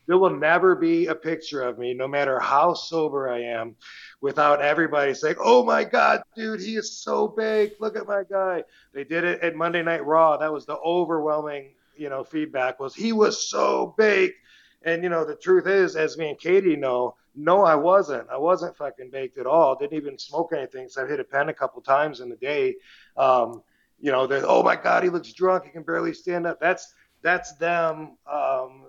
there will never be a picture of me, no matter how sober I am, without everybody saying, "Oh my God, dude, he is so big! Look at my guy." They did it at Monday Night Raw. That was the overwhelming, you know, feedback was he was so big. And you know, the truth is, as me and Katie know, no, I wasn't. I wasn't fucking baked at all. Didn't even smoke anything. So I hit a pen a couple times in the day. Um, you know, that oh my God, he looks drunk. He can barely stand up. That's that's them um,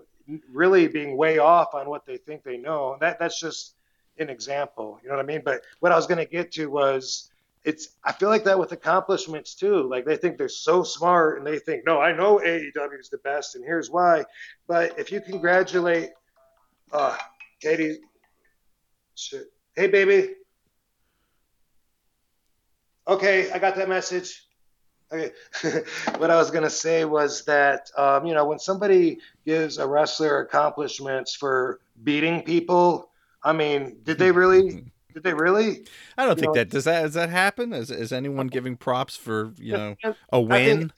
really being way off on what they think they know. That that's just an example. You know what I mean? But what I was going to get to was it's I feel like that with accomplishments too. Like they think they're so smart and they think, no, I know AEW is the best and here's why. But if you congratulate uh Katie Shit. Hey, baby. Okay, I got that message. Okay. (laughs) what I was gonna say was that um, you know when somebody gives a wrestler accomplishments for beating people, I mean, did they really? (laughs) Did they really? I don't You think know- that does that does that happen? Is is anyone giving props for you know a win?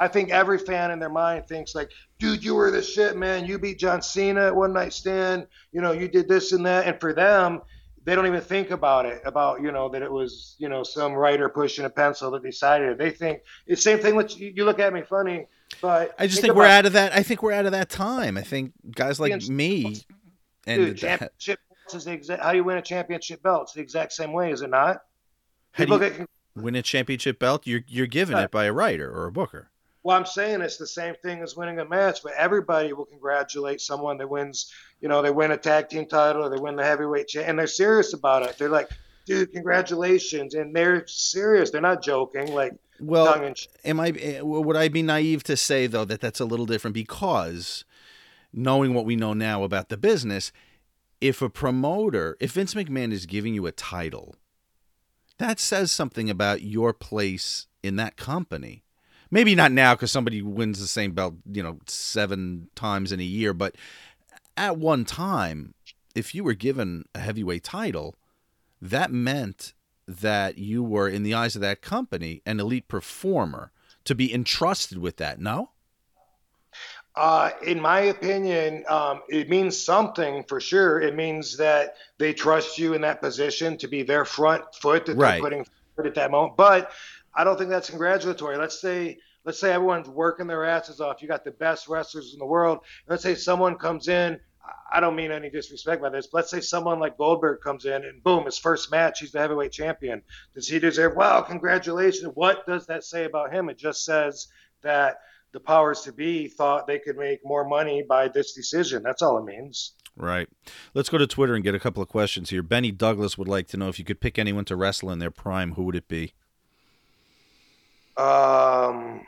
I think every fan in their mind thinks like, dude, you were the shit, man. You beat John Cena at one night stand. You know, you did this and that. And for them, they don't even think about it, about, you know, that it was, you know, some writer pushing a pencil that decided it. They think it's same thing with you, look at me funny, but I just think think we're out of that. I think we're out of that time. I think guys like me and championship is the exact how you win a championship belt? It's the exact same way, is it not? how do you at win a championship belt? You're you're given Right. it by a writer or a booker. Well, I'm saying it's the same thing as winning a match, but everybody will congratulate someone that wins. You know, they win a tag team title or they win the heavyweight, cha- and they're serious about it. They're like, "Dude, congratulations!" And they're serious. They're not joking. Like, Well, tongue in cheek. am I eh, would I be naive to say though that that's a little different because knowing what we know now about the business, if a promoter, if Vince McMahon is giving you a title, that says something about your place in that company. Maybe not now because somebody wins the same belt, you know, seven times in a year, but at one time, if you were given a heavyweight title, that meant that you were, in the eyes of that company, an elite performer to be entrusted with that. No? Uh, in my opinion, um, it means something for sure. It means that they trust you in that position to be their front foot that Right. they're putting forward at that moment. But I don't think that's congratulatory. Let's say let's say everyone's working their asses off. You got the best wrestlers in the world. Let's say someone comes in. I don't mean any disrespect by this. But let's say someone like Goldberg comes in and boom, his first match, he's the heavyweight champion. Does he deserve? Wow, congratulations! What does that say about him? It just says that the powers to be thought they could make more money by this decision. That's all it means. Right. Let's go to Twitter and get a couple of questions here. Benny Douglas would like to know if you could pick anyone to wrestle in their prime, who would it be? Um,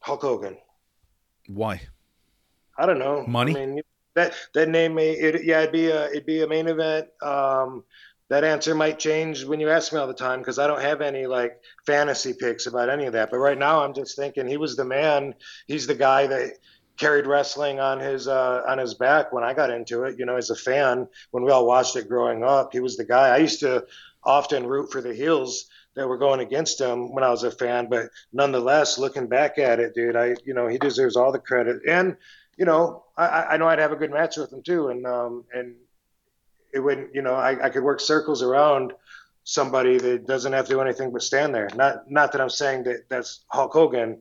Hulk Hogan. Why? I don't know. Money? I mean, that that name may it, yeah it'd be a it'd be a main event. Um, that answer might change when you ask me all the time because I don't have any like fantasy picks about any of that. But right now I'm just thinking he was the man. He's the guy that carried wrestling on his uh, on his back when I got into it. You know, as a fan when we all watched it growing up, he was the guy. I used to often root for the heels that were going against him when I was a fan, but nonetheless, looking back at it, dude, I you know he deserves all the credit and you know, I, I know I'd have a good match with him too, and um, and it wouldn't, you know, I, I could work circles around somebody that doesn't have to do anything but stand there. Not not that I'm saying that that's Hulk Hogan,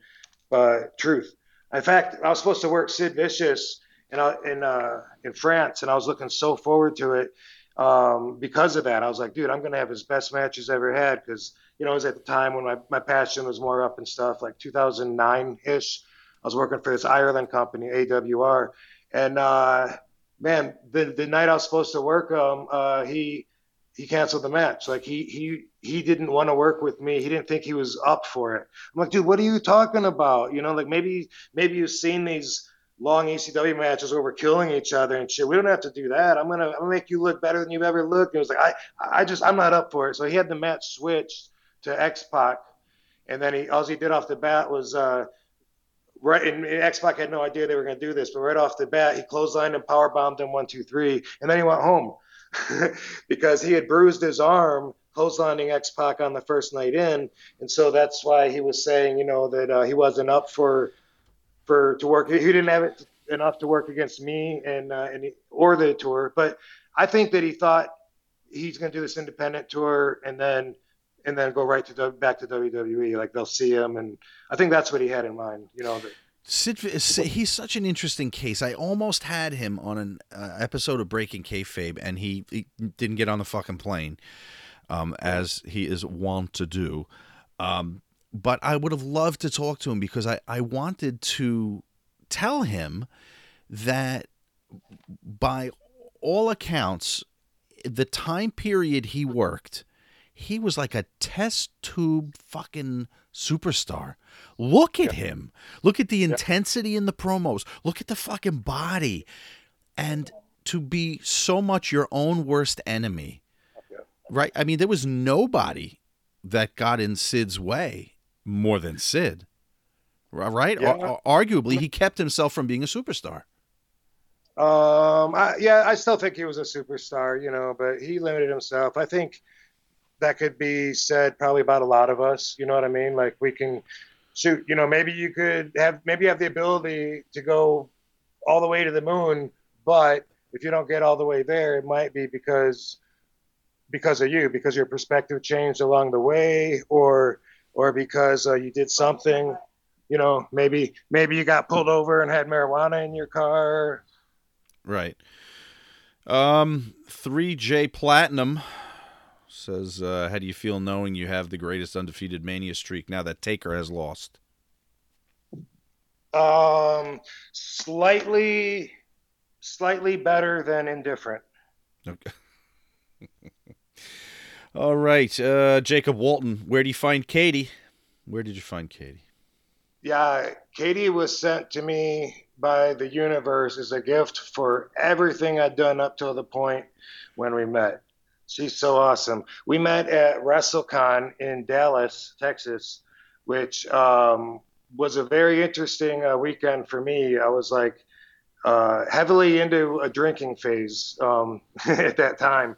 but truth. In fact, I was supposed to work Sid Vicious in uh, in uh, in France, and I was looking so forward to it um, because of that. I was like, dude, I'm gonna have his best matches ever had because you know it was at the time when my my passion was more up and stuff, like 2009 ish. I was working for this Ireland company, AWR, and uh, man, the the night I was supposed to work him, uh, he he canceled the match. Like he he he didn't want to work with me. He didn't think he was up for it. I'm like, dude, what are you talking about? You know, like maybe maybe you've seen these long ECW matches where we're killing each other and shit. We don't have to do that. I'm gonna I'm gonna make you look better than you've ever looked. And it was like I I just I'm not up for it. So he had the match switched to X Pac, and then he all he did off the bat was. Uh, right and X Pac had no idea they were going to do this, but right off the bat, he clotheslined and power bombed him one, two, three, and then he went home (laughs) because he had bruised his arm clotheslining X Pac on the first night in, and so that's why he was saying, you know, that uh, he wasn't up for for to work. He didn't have it enough to work against me and uh, and he, or the tour, but I think that he thought he's going to do this independent tour and then and then go right to back to WWE. Like they'll see him, and I think that's what he had in mind. You know, that, Sid, he's such an interesting case. I almost had him on an uh, episode of Breaking Kayfabe, and he, he didn't get on the fucking plane, um, as he is wont to do. Um, but I would have loved to talk to him because I, I wanted to tell him that by all accounts, the time period he worked, he was like a test tube fucking superstar. Look at him. Look at the intensity in the promos. Look at the fucking body. And to be so much your own worst enemy. Right? I mean, there was nobody that got in Sid's way more than Sid. Right? Yeah. Ar- arguably, he kept himself from being a superstar. Um, I, yeah, I still think he was a superstar, you know, but he limited himself. I think that could be said probably about a lot of us. You know what I mean? Like we can shoot. You know, maybe you could have maybe you have the ability to go all the way to the moon, but if you don't get all the way there, it might be because because of you, because your perspective changed along the way, or or because uh, you did something. You know, maybe maybe you got pulled over and had marijuana in your car. Right. Um, 3J Platinum says, uh, How do you feel knowing you have the greatest undefeated mania streak now that Taker has lost? Um, slightly, slightly better than indifferent. Okay. (laughs) All right. Uh, Jacob Walton, where do you find Katie? Where did you find Katie? Yeah, Katie was sent to me by the universe as a gift for everything I'd done up till the point when we met. She's so awesome. We met at WrestleCon in Dallas, Texas, which um, was a very interesting uh, weekend for me. I was like uh, heavily into a drinking phase um, (laughs) at that time,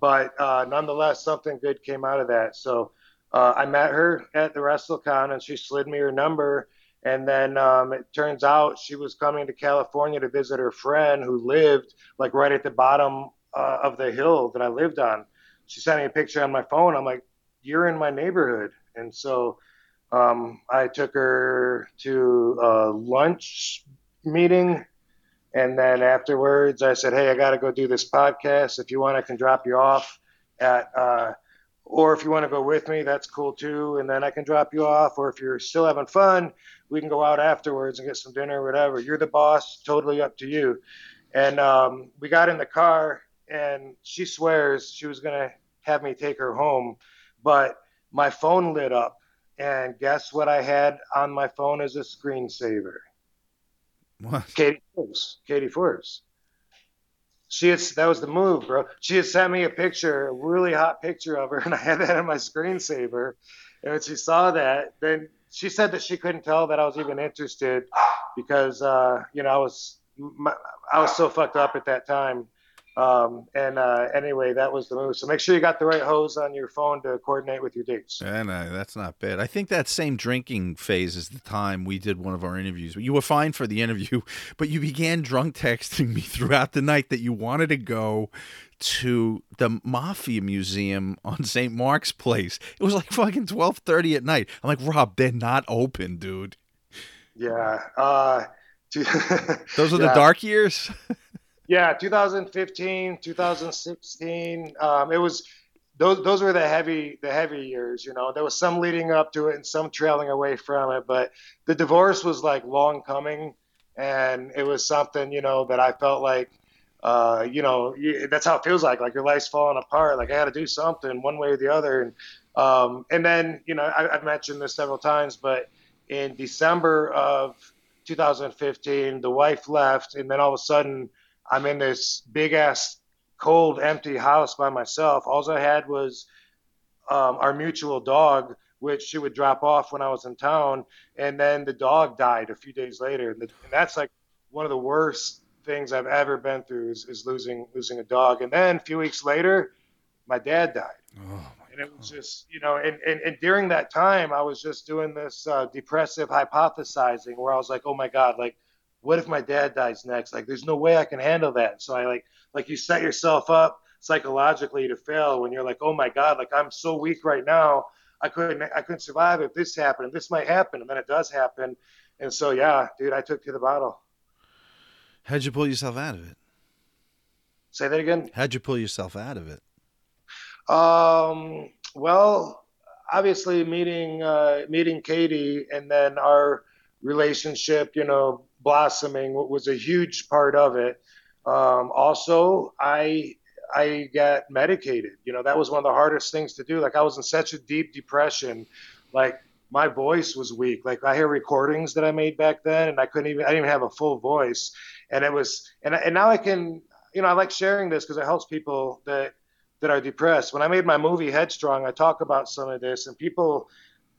but uh, nonetheless, something good came out of that. So uh, I met her at the WrestleCon, and she slid me her number. And then um, it turns out she was coming to California to visit her friend who lived like right at the bottom uh, of the hill that I lived on. She sent me a picture on my phone. I'm like, "You're in my neighborhood," and so um, I took her to a lunch meeting. And then afterwards, I said, Hey, I got to go do this podcast. If you want, I can drop you off at, uh, or if you want to go with me, that's cool too. And then I can drop you off. Or if you're still having fun, we can go out afterwards and get some dinner or whatever. You're the boss, totally up to you. And um, we got in the car, and she swears she was going to have me take her home. But my phone lit up and guess what I had on my phone as a screensaver? What? Katie Forbes. Katie Forbes. She had, that was the move, bro. She had sent me a picture, a really hot picture of her, (laughs) and I had that on my screensaver. And when she saw that, then she said that she couldn't tell that I was even interested because, uh, you know, I was my, I was so fucked up at that time. Um, and uh, anyway, that was the move. So make sure you got the right hose on your phone to coordinate with your dates. And uh, that's not bad. I think that same drinking phase is the time we did one of our interviews. You were fine for the interview, (laughs) but you began drunk texting me (laughs) throughout the night that you wanted to go to the Mafia Museum on (laughs) St. Mark's Place. It was like fucking twelve thirty at night. I'm like, Rob, they're not open, dude. Yeah. Uh, Those are yeah. the dark years. Yeah, 2015, 2016. Um, it was those those were the heavy the heavy years. You know, there was some leading up to it and some trailing away from it. But the divorce was like long coming, and it was something you know that I felt like. Uh, you know, that's how it feels like. Like your life's falling apart. Like I got to do something one way or the other. And um, and then you know I, I've mentioned this several times, but in December of 2015, the wife left, and then all of a sudden I'm in this big ass cold empty house by myself. All I had was um, our mutual dog, which she would drop off when I was in town, and then the dog died a few days later, and, the, and that's like one of the worst things I've ever been through is, is losing losing a dog. And then a few weeks later, my dad died. Oh, and it was just you know and, and, and during that time i was just doing this uh, depressive hypothesizing where i was like oh my god like what if my dad dies next? Like there's no way i can handle that. So i like like you set yourself up psychologically to fail when you're like oh my god like i'm so weak right now. I couldn't i couldn't survive if this happened and this might happen and then it does happen. And so yeah dude i took to the bottle. How'd you pull yourself out of it? say that again? How'd you pull yourself out of it? Um, well, obviously meeting uh, meeting Katie and then our relationship, you know, blossoming was a huge part of it. Um, also, I I got medicated. You know, that was one of the hardest things to do. Like I was in such a deep depression, like my voice was weak. Like I hear recordings that I made back then, and I couldn't even I didn't even have a full voice, and it was and and now I can you know, I like sharing this because it helps people that that are depressed. When I made my movie Headstrong, I talk about some of this, and people,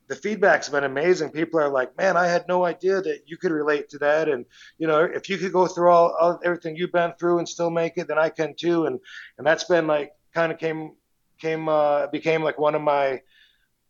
the feedback's been amazing. People are like, "Man, I had no idea that you could relate to that." And you know, if you could go through all, all everything you've been through and still make it, then I can too. And and that's been like kind of came came uh, became like one of my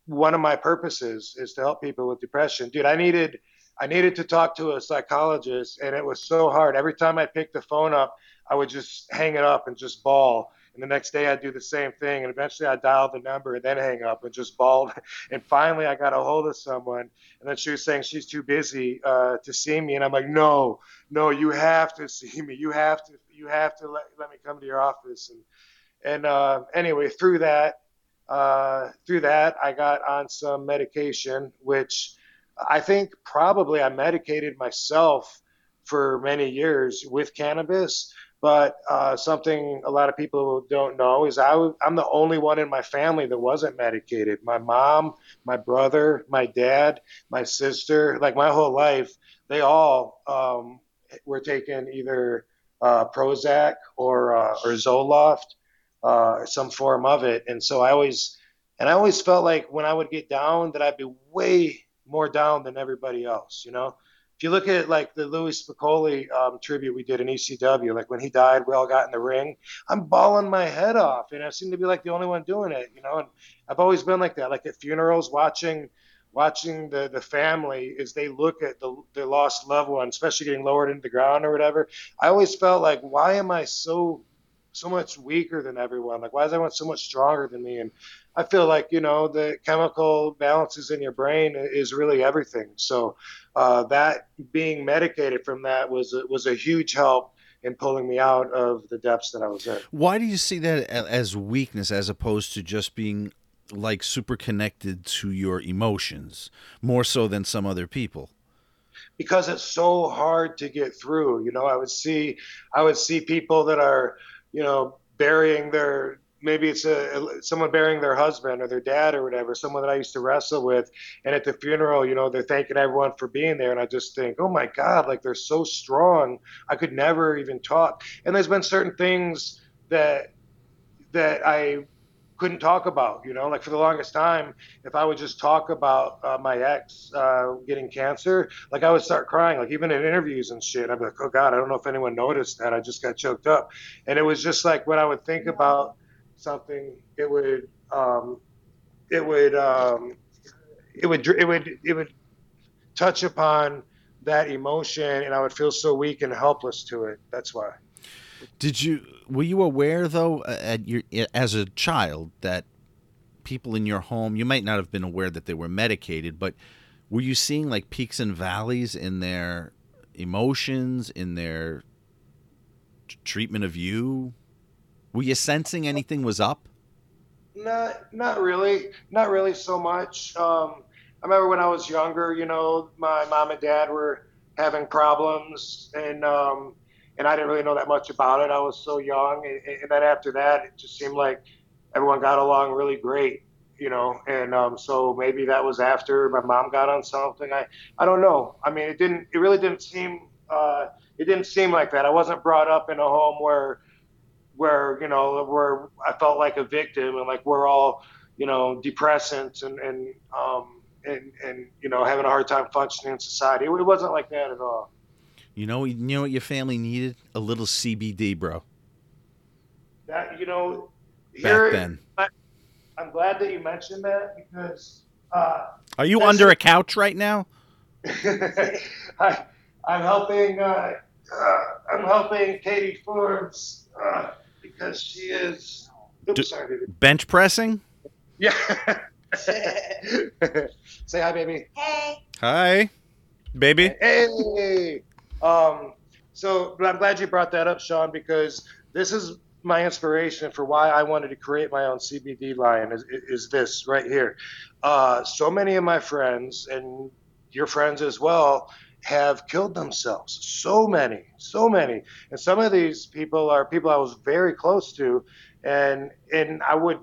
one of my purposes is to help people with depression. Dude, I needed I needed to talk to a psychologist, and it was so hard. Every time I picked the phone up, I would just hang it up and just bawl. And the next day I'd do the same thing. And eventually I dialed the number and then hang up and just bawled. (laughs) And finally I got a hold of someone. And then she was saying she's too busy uh, to see me. And I'm like, no, no, you have to see me. You have to, you have to let, let me come to your office. And, and uh, anyway, through that, uh, through that, I got on some medication, which I think probably I medicated myself for many years with cannabis. But uh, something a lot of people don't know is I w- I'm the only one in my family that wasn't medicated. My mom, my brother, my dad, my sister, like my whole life, they all um, were taking either uh, Prozac or uh, or Zoloft, uh, some form of it. And so I always, and I always felt like when I would get down, that I'd be way more down than everybody else. You know, if you look at like the Louie Spicolli um, tribute we did in ECW, like when he died, we all got in the ring. I'm bawling my head off, and I seem to be like the only one doing it. You know, and I've always been like that. Like at funerals, watching watching the the family as they look at the the lost loved one, especially getting lowered into the ground or whatever. I always felt like, why am I so so much weaker than everyone? Like, why is everyone so much stronger than me? And I feel like you know the chemical balances in your brain is really everything. So uh, that being medicated from that was was a huge help in pulling me out of the depths that I was in. Why do you see that as weakness as opposed to just being like super connected to your emotions more so than some other people? Because it's so hard to get through. You know, I would see I would see people that are, you know, burying their maybe it's a someone burying their husband or their dad or whatever, someone that I used to wrestle with, and at the funeral, you know, they're thanking everyone for being there, and I just think, oh my God, like they're so strong. I could never even talk. And there's been certain things that that I couldn't talk about, you know, like for the longest time, if I would just talk about uh, my ex uh, getting cancer, like I would start crying, like even in interviews and shit. I'd be like, oh God, I don't know if anyone noticed that. I just got choked up. And it was just like when I would think about something, it would um, it would um, it would it would it would touch upon that emotion, and I would feel so weak and helpless to it. That's why. Did you were you aware though at your as a child that people in your home you might not have been aware that they were medicated, but were you seeing like peaks and valleys in their emotions, in their treatment of you? Were you sensing anything was up? Not, not really, not really so much. Um, I remember when I was younger, you know, my mom and dad were having problems, and um, and I didn't really know that much about it. I was so young, and, and then after that, it just seemed like everyone got along really great, you know. And um, so maybe that was after my mom got on something. I I don't know. I mean, it didn't. It really didn't seem. Uh, it didn't seem like that. I wasn't brought up in a home where where you know where I felt like a victim and like we're all you know depressants and and um, and and you know having a hard time functioning in society. It wasn't like that at all. You know, you know what your family needed? A little CBD, bro. That you know, back then. I, am glad that you mentioned that because. Uh, Are you under a couch right now? (laughs) I, I'm helping. Uh, uh, I'm helping Katie Forbes uh, because she is. Oops, Do, sorry, baby. Bench pressing? Yeah. (laughs) Say hi, baby. Hey. Hi, baby. Hey. Um, so, but I'm glad you brought that up, Sean, because this is my inspiration for why I wanted to create my own CBD line. Is, is this right here? Uh, so many of my friends and your friends as well have killed themselves. So many, so many. And some of these people are people I was very close to, and and I would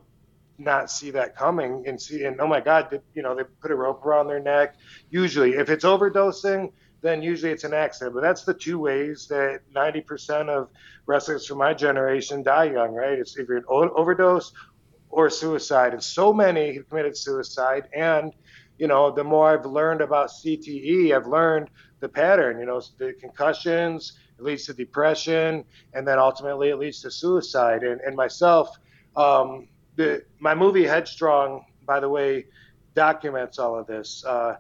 not see that coming and see and oh my god, did, you know they put a rope around their neck. Usually, if it's overdosing, then usually it's an accident. But that's the two ways that 90% of wrestlers from my generation die young, right? It's either an overdose or suicide. And so many have committed suicide. And, you know, the more I've learned about CTE, I've learned the pattern, you know, the concussions, it leads to depression, and then ultimately it leads to suicide. And, and myself, um, the, my movie Headstrong, by the way, documents all of this. Uh,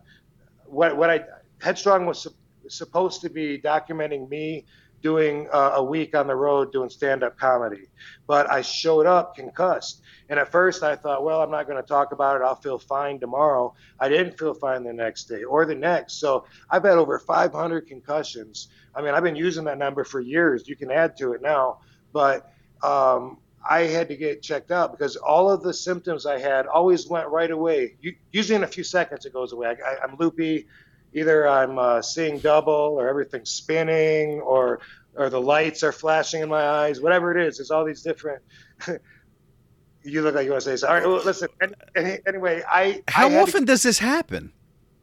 what, what I Headstrong was su- supposed to be documenting me doing uh, a week on the road doing stand-up comedy, but I showed up concussed. And at first I thought, well, I'm not going to talk about it. I'll feel fine tomorrow. I didn't feel fine the next day or the next. So I've had over 500 concussions. I mean, I've been using that number for years. You can add to it now, but um, I had to get checked out because all of the symptoms I had always went right away. usually in a few seconds it goes away. I, am loopy. Either I'm uh, seeing double, or everything's spinning, or or the lights are flashing in my eyes. Whatever it is, there's all these different (laughs) you look like you want to say so. All right, well, listen. Anyway, I. How I often to, does this happen?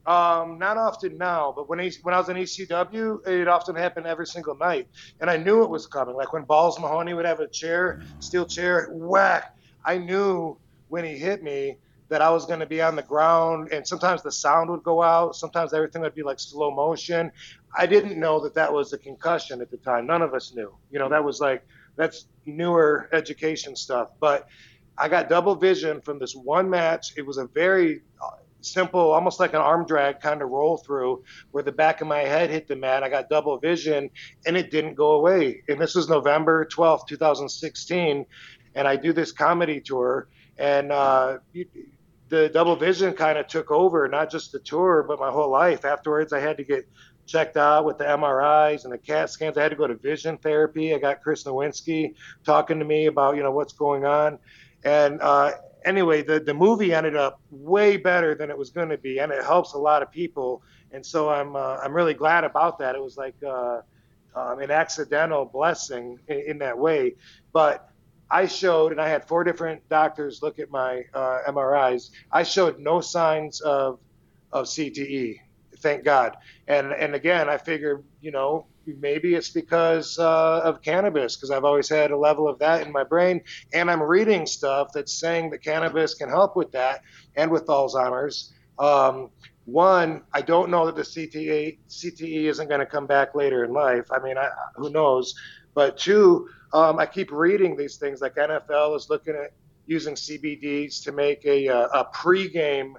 Um, not often now, but when I, when I was in ECW, it often happened every single night, and I knew it was coming. Like when Balls Mahoney would have a chair, steel chair, whack. I knew when he hit me that I was going to be on the ground, and sometimes the sound would go out. Sometimes everything would be like slow motion. I didn't know that that was a concussion at the time. None of us knew. You know, that was like that's newer education stuff, but I got double vision from this one match. It was a very uh, simple, almost like an arm drag kind of roll through where the back of my head hit the mat. I got double vision and it didn't go away. And this was November 12th, 2016. And I do this comedy tour and uh, the double vision kind of took over, not just the tour, but my whole life. Afterwards, I had to get checked out with the MRIs and the CAT scans. I had to go to vision therapy. I got Chris Nowinski talking to me about, you know, what's going on. And uh, anyway, the, the movie ended up way better than it was going to be, and it helps a lot of people. And so I'm uh, I'm really glad about that. It was like uh, um, an accidental blessing in, in, that way. But I showed, and I had four different doctors look at my uh, MRIs. I showed no signs of of CTE. Thank God. And and again, I figured, you know, maybe it's because uh, of cannabis because I've always had a level of that in my brain, and I'm reading stuff that's saying that cannabis can help with that and with Alzheimer's. Um, one, I don't know that the CTE CTE isn't going to come back later in life. I mean, I, who knows? But two, um, I keep reading these things like NFL is looking at using CBDs to make a, a, a pregame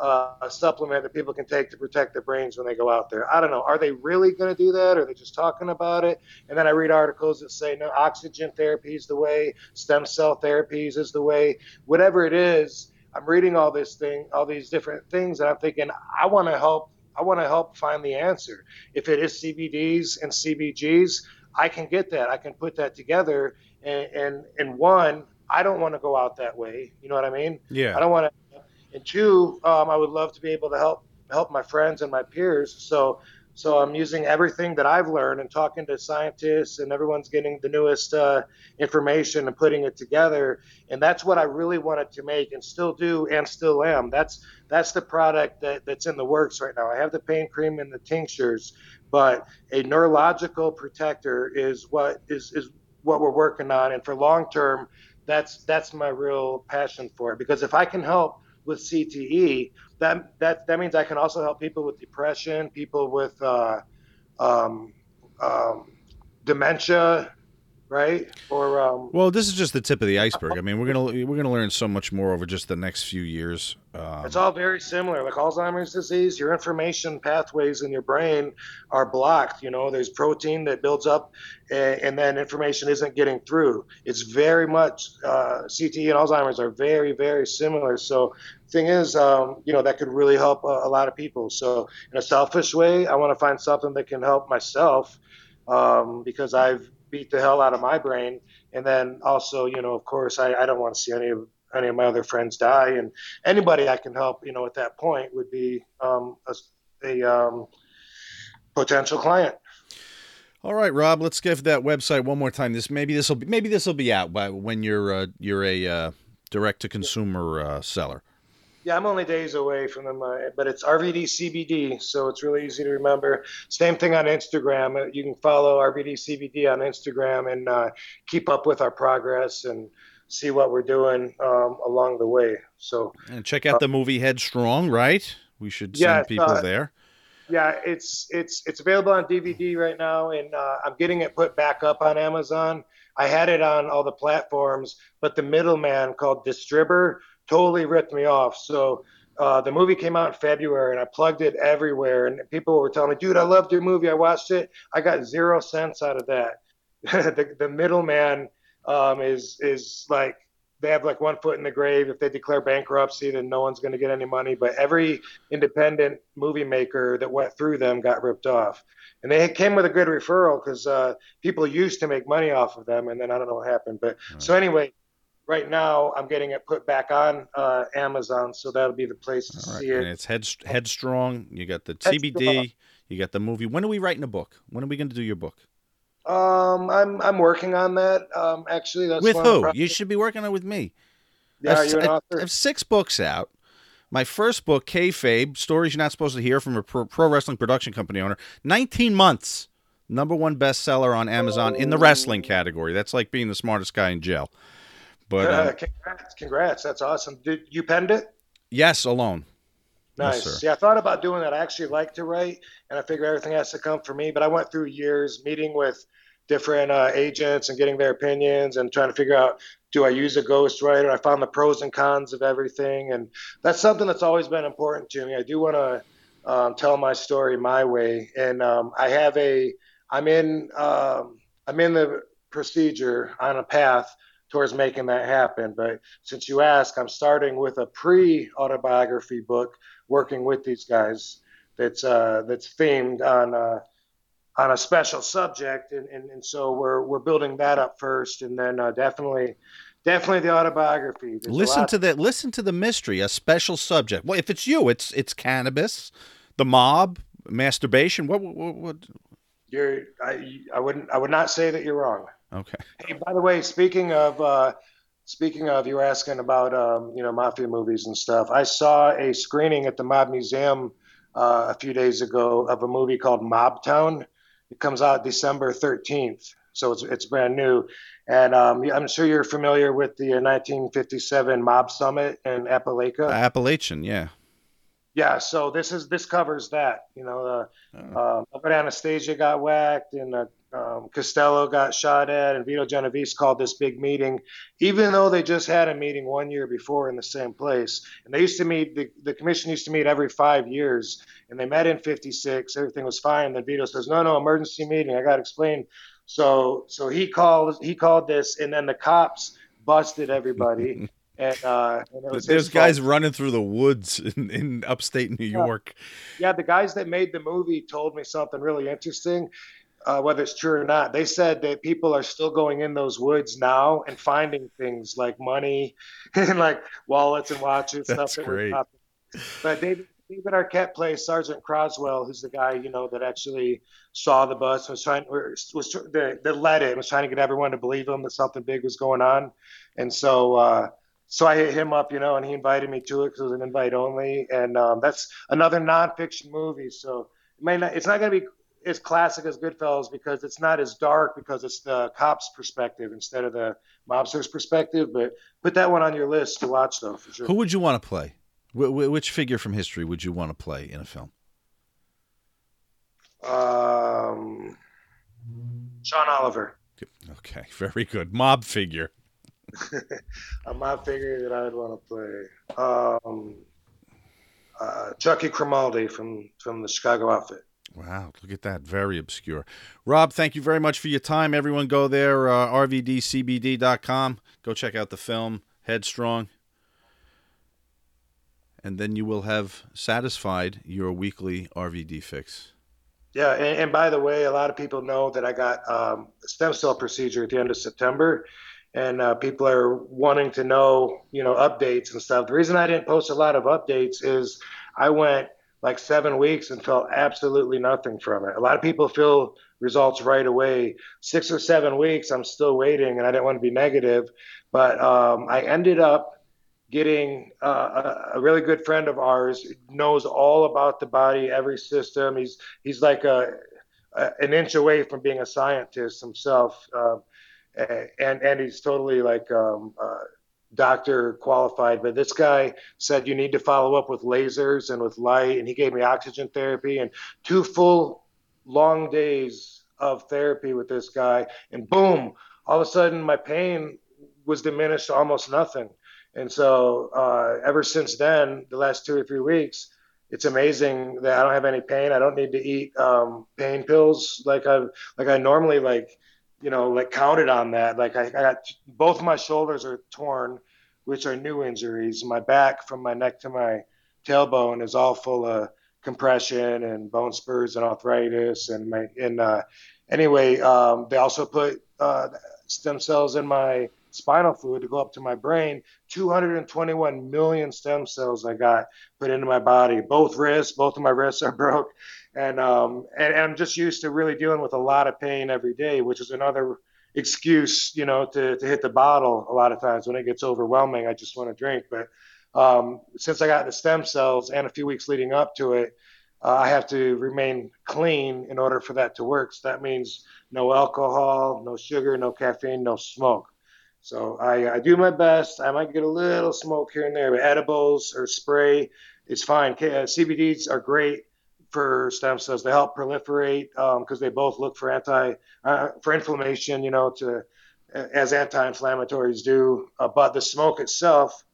uh, a supplement that people can take to protect their brains when they go out there. I don't know. Are they really going to do that? Or are they just talking about it? And then I read articles that say no, oxygen therapy is the way, stem cell therapies is the way, whatever it is. I'm reading all this thing, all these different things, and I'm thinking I want to help. I want to help find the answer. If it is CBDs and CBGs, I can get that. I can put that together. And and, and one, I don't want to go out that way. You know what I mean? Yeah. I don't want to and two, um, I would love to be able to help help my friends and my peers. So so I'm using everything that I've learned and talking to scientists, and everyone's getting the newest uh, information and putting it together. And that's what I really wanted to make, and still do, and still am. That's that's the product that, that's in the works right now. I have the pain cream and the tinctures, but a neurological protector is what is is what we're working on. And for long term, that's that's my real passion for it. Because if I can help with CTE, that that that means I can also help people with depression, people with uh, um, um, dementia, right? Or um, well, this is just the tip of the iceberg. I mean, we're gonna we're gonna learn so much more over just the next few years. Um, it's all very similar. Like Alzheimer's disease, your information pathways in your brain are blocked. You know, there's protein that builds up, and, and then information isn't getting through. It's very much uh, CTE and Alzheimer's are very very similar. So thing is, um, you know, that could really help a, a, lot of people. So in a selfish way, I want to find something that can help myself um, because I've beat the hell out of my brain. And then also, you know, of course, I, I don't want to see any of any of my other friends die, and anybody I can help, you know, at that point would be um, a, a um, potential client. All right, Rob. Let's give that website one more time. This maybe this will be maybe this will be out by when you're uh, you're a uh, direct to consumer uh, seller. Yeah, I'm only days away from them, uh, but it's RVD CBD, so it's really easy to remember. Same thing on Instagram. Uh, you can follow RVD CBD on Instagram and uh, keep up with our progress and see what we're doing um, along the way. So and check out the movie Headstrong, right? We should send Yeah, people uh, there. yeah, it's it's it's available on DVD right now, and uh, I'm getting it put back up on Amazon. I had it on all the platforms, but the middleman called Distributor totally ripped me off. So uh, the movie came out in February, and I plugged it everywhere, and people were telling me, "Dude, I loved your movie. I watched it. I got zero cents out of that." (laughs) the the middleman um, is is like they have like one foot in the grave. If they declare bankruptcy, then no one's going to get any money. But every independent movie maker that went through them got ripped off, and they came with a good referral because uh, people used to make money off of them, and then I don't know what happened. But so anyway, right now I'm getting it put back on uh, Amazon, so that'll be the place to right. see And it. it's head, Headstrong. You got the Headstrong. CBD. You got the movie. When are we writing a book? When are we going to do your book? Um, I'm I'm working on that. Um, actually, that's with one of the who? You should be working on it with me. Yeah, I are have, you an author? I have six books out. My first book, Kayfabe, Stories You're Not Supposed to Hear from a Pro, pro Wrestling Production Company Owner, 19 months. Number one bestseller on Amazon in the wrestling category. That's like being the smartest guy in jail. But Uh, um, congrats, congrats, that's awesome. Did you penned it? yes, alone. Nice. sir. yeah, I thought about doing that. I actually like to write, and I figure everything has to come from me. But I went through years meeting with different uh, agents and getting their opinions and trying to figure out do I use a ghostwriter? I found the pros and cons of everything, and that's something that's always been important to me. I do want to um, tell my story my way, and um, I have a I'm in um, I'm in the procedure on a path towards making that happen. But since you ask, I'm starting with a pre autobiography book working with these guys that's uh, that's themed on uh, on a special subject, and, and, and so we're we're building that up first, and then uh, definitely definitely the autobiography. There's Listen to the listen to the mystery, a special subject. Well, if it's you, it's it's cannabis, the mob, masturbation. What what, what, what? you're I, I wouldn't I would not say that you're wrong. Okay. Hey, by the way, speaking of uh, speaking of, you were asking about um, you know mafia movies and stuff. I saw a screening at the Mob Museum uh, a few days ago of a movie called Mob Town. It comes out December 13th, so it's it's brand new. And um, I'm sure you're familiar with the uh, 1957 Mob Summit in Apalachin. Apalachin, yeah. Yeah, so this is this covers that. You know, uh, Oh. Albert Anastasia got whacked, and uh, um, Costello got shot at, and Vito Genovese called this big meeting, even though they just had a meeting one year before in the same place. And they used to meet. The, the commission used to meet every five years, and they met in '56. Everything was fine. Then Vito says, "No, no, emergency meeting. I got to explain." So, so he called. He called this, and then the cops busted everybody. (laughs) And, uh, and There's his fault. guys running through the woods (laughs) in, in upstate New York. yeah, the guys that made the movie told me something really interesting. Uh, whether it's true or not, they said that people are still going in those woods now and finding things like money (laughs) and like wallets and watches. That's stuff that great. not- But David, David Arquette plays Sergeant Croswell, who's the guy you know that actually saw the bus was trying was, was that, that led it was trying to get everyone to believe him that something big was going on. And so uh, so I hit him up, you know, and he invited me to it because it was an invite only, and um, that's another nonfiction movie. So it may not, it's not going to be as classic as Goodfellas because it's not as dark because it's the cop's perspective instead of the mobster's perspective. But put that one on your list to watch, though, for sure. Who would you want to play? Wh- wh- which figure from history would you want to play in a film? Um, Sean Oliver. Okay, (laughs) very good. Mob figure. (laughs) A mob figure that I'd want to play. Um, uh, Chucky Crimaldi from from the Chicago outfit. Wow, look at that. Very obscure. Rob, thank you very much for your time. Everyone go there, uh, rvdcbd.com. Go check out the film, Headstrong. And then you will have satisfied your weekly RVD fix. Yeah, and, and by the way, a lot of people know that I got um, a stem cell procedure at the end of September, and uh, people are wanting to know, you know, updates and stuff. The reason I didn't post a lot of updates is I went like seven weeks and felt absolutely nothing from it. A lot of people feel results right away. Six or seven weeks, I'm still waiting, and I didn't want to be negative, but um, I ended up getting uh, a, really good friend of ours knows all about the body, every system. He's he's like a, a an inch away from being a scientist himself, um, and and he's totally like um, uh, doctor qualified. But this guy said you need to follow up with lasers and with light, and he gave me oxygen therapy and two full long days of therapy with this guy, and boom, all of a sudden my pain was diminished to almost nothing and so uh, ever since then, the last two or three weeks, it's amazing that I don't have any pain. I don't need to eat um, pain pills like I like I normally like, you know, like counted on that. Like I, I got both my shoulders are torn, which are new injuries. My back from my neck to my tailbone is all full of compression and bone spurs and arthritis and my and uh, anyway, um, they also put uh, stem cells in my spinal fluid to go up to my brain. 221 million stem cells I got put into my body. Both wrists, both of my wrists are (laughs) broke, and um, and, and I'm just used to really dealing with a lot of pain every day, which is another excuse, you know, to, to hit the bottle a lot of times when it gets overwhelming. I just want to drink. But um, since I got the stem cells and a few weeks leading up to it, uh, I have to remain clean in order for that to work. So that means no alcohol, no sugar, no caffeine, no smoke. So I, I do my best. I might get a little smoke here and there, but edibles or spray is fine. Uh, CBDs are great for stem cells. They help proliferate because um, they both look for anti uh, for inflammation. You know, to as anti-inflammatories do. Uh, but the smoke itself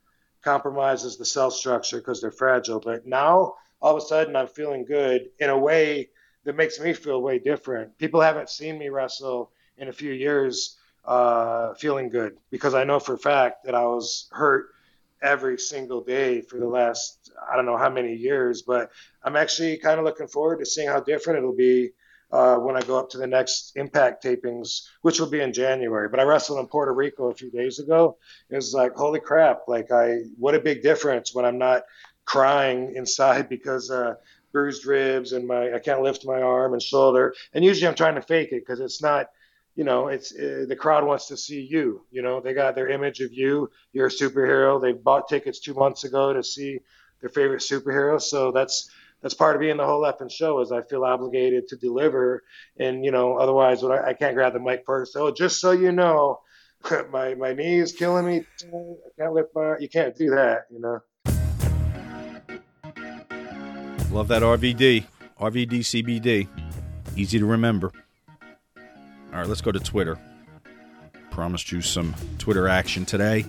compromises the cell structure because they're fragile. But now all of a sudden I'm feeling good in a way that makes me feel way different. People haven't seen me wrestle in a few years uh, feeling good because I know for a fact that I was hurt every single day for the last I don't know how many years, but I'm actually kind of looking forward to seeing how different it'll be uh, when I go up to the next Impact tapings, which will be in January. But I wrestled in Puerto Rico a few days ago. It was like holy crap! Like I, what a big difference when I'm not crying inside (laughs) because. Uh, bruised ribs and my I can't lift my arm and shoulder and usually I'm trying to fake it because it's not you know, it's uh, the crowd wants to see you. You know, they got their image of you. You're a superhero. They bought tickets two months ago to see their favorite superhero. So that's that's part of being the whole effing show. Is I feel obligated to deliver, and you know, otherwise, what I, I can't grab the mic first. Oh, just so you know, (laughs) my my knee is killing me. I can't lift my. You can't do that. You know. Love that RVD, RVD CBD, easy to remember. All right, let's go to Twitter. Promised you some Twitter action today.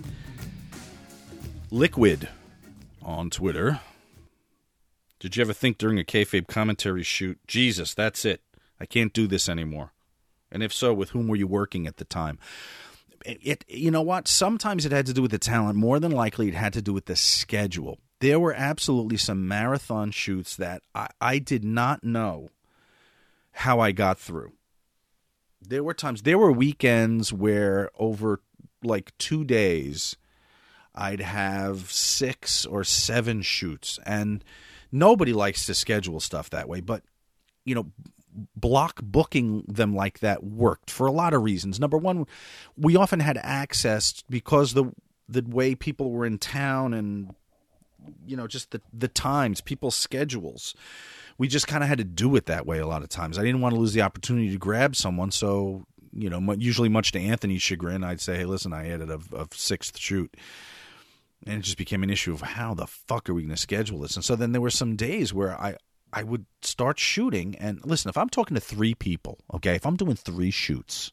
Liquid on Twitter. Did you ever think during a kayfabe commentary shoot, Jesus, that's it. I can't do this anymore? And if so, with whom were you working at the time? It, you know what? Sometimes it had to do with the talent. More than likely, it had to do with the schedule. There were absolutely some marathon shoots that I, I did not know how I got through there were times there were weekends where over like two days I'd have six or seven shoots. And nobody likes to schedule stuff that way but you know block booking them like that worked for a lot of reasons. Number one we often had access because the the way people were in town and you know just the the times people's schedules we just kind of had to do it that way a lot of times. I didn't want to lose the opportunity to grab someone, so you know, usually much to Anthony's chagrin, I'd say, "Hey, listen, I added a, a sixth shoot." And it just became an issue of how the fuck are we going to schedule this? And so then there were some days where I I would start shooting and listen, if I'm talking to 3 people, okay, if I'm doing 3 shoots,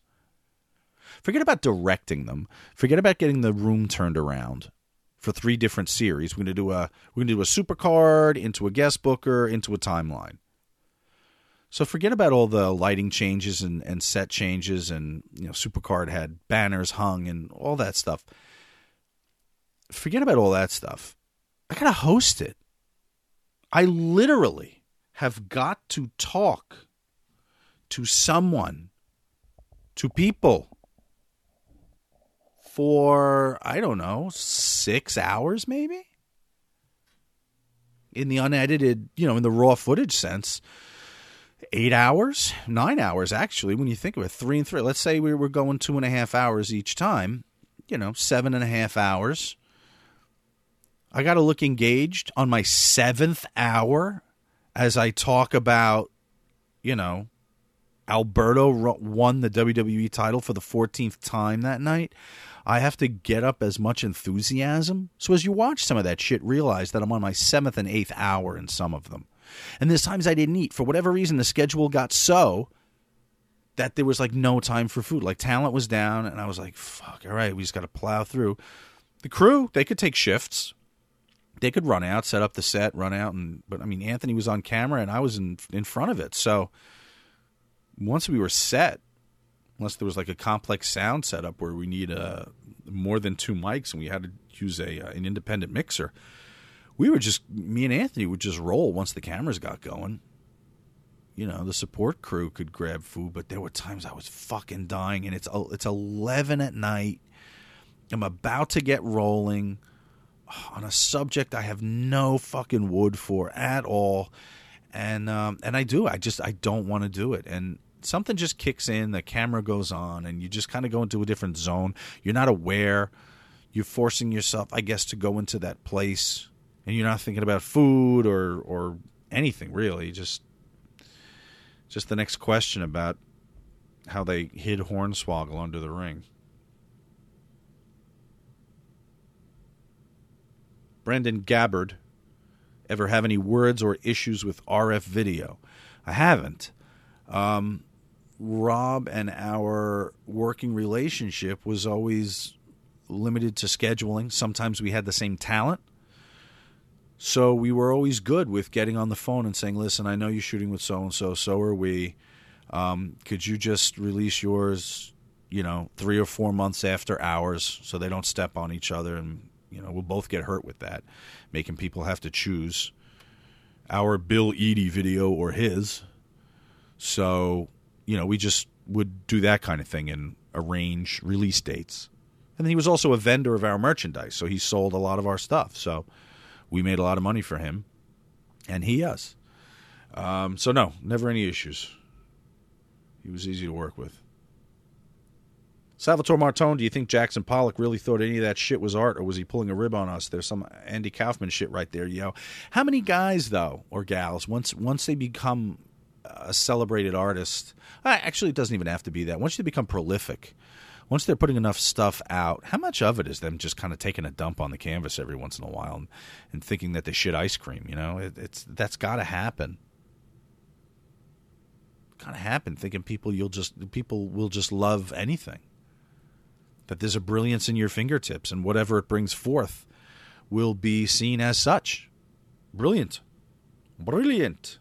forget about directing them, forget about getting the room turned around for three different series. We're gonna do a we're gonna do a super card into a guest booker into a timeline. So forget about all the lighting changes and, and set changes and you know Supercard had banners hung and all that stuff. Forget about all that stuff. I gotta host it. I literally have got to talk to someone, to people for, I don't know, six hours maybe? In the unedited, you know, in the raw footage sense, eight hours, nine hours actually, when you think of it, three and three. Let's say we were going two and a half hours each time, you know, seven and a half hours. I got to look engaged on my seventh hour as I talk about, you know, Alberto won the WWE title for the 14th time that night. I have to get up as much enthusiasm. So as you watch some of that shit, realize that I'm on my seventh and eighth hour in some of them. And there's times I didn't eat. For whatever reason, the schedule got so that there was like no time for food. Like talent was down, and I was like, fuck, all right, we just got to plow through. The crew, they could take shifts. They could run out, set up the set, run out, and but I mean, Anthony was on camera and I was in in front of it. So once we were set, unless there was like a complex sound setup where we need a uh, more than two mics and we had to use a uh, an independent mixer, we were just me and Anthony would just roll once the cameras got going. You know, the support crew could grab food, but there were times I was fucking dying, and it's it's eleven at night. I'm about to get rolling on a subject I have no fucking wood for at all, and um, and I do. I just I don't want to do it, and something just kicks in. The camera goes on, and you just kind of go into a different zone. You're not aware. You're forcing yourself, I guess, to go into that place and you're not thinking about food or or anything really. Just just the next question about how they hid Hornswoggle under the ring. Brendan Gabbard, ever have any words or issues with RF video? I haven't. Um, Rob and our working relationship was always limited to scheduling. Sometimes we had the same talent. So we were always good with getting on the phone and saying, "Listen, I know you're shooting with so and so. So are we. Um, could you just release yours, you know, three or four months after ours, so they don't step on each other, and you know, we'll both get hurt with that, making people have to choose our Bill Eadie video or his. So, you know, we just would do that kind of thing and arrange release dates. And then he was also a vendor of our merchandise, so he sold a lot of our stuff. So we made a lot of money for him, and he us. Um, so no, never any issues. He was easy to work with. Salvatore Martone, do you think Jackson Pollock really thought any of that shit was art, or was he pulling a rib on us? There's some Andy Kaufman shit right there, yo. How many guys though, or gals, once once they become a celebrated artist, actually, it doesn't even have to be that. Once they become prolific, once they're putting enough stuff out, how much of it is them just kind of taking a dump on the canvas every once in a while and, and thinking that they shit ice cream? You know, it, it's that's got to happen. Got to happen. Thinking people you'll just people will just love anything. That there's a brilliance in your fingertips, and whatever it brings forth will be seen as such. Brilliant, brilliant.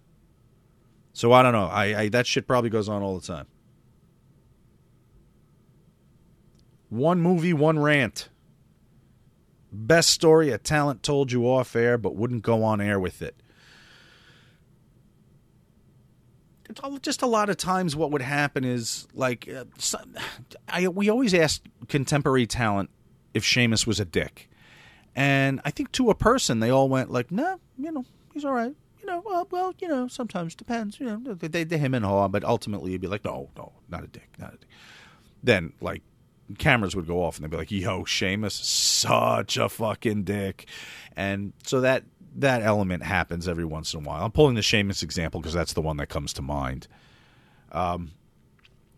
So I don't know. I, I that shit probably goes on all the time. One movie, one rant. Best story a talent told you off air but wouldn't go on air with it. Just a lot of times, what would happen is like, uh, (sighs) I, we always ask contemporary talent if Sheamus was a dick. And I think to a person, they all went like, "No, nah, you know, he's all right. You know, well, well, you know, sometimes depends. You know, they, they him and haw, but ultimately, you'd be like, no, no, not a dick, not a dick. Then, like cameras would go off and they'd be like, "Yo, Sheamus, such a fucking dick," and so that that element happens every once in a while. I'm pulling the Sheamus example because that's the one that comes to mind. Um,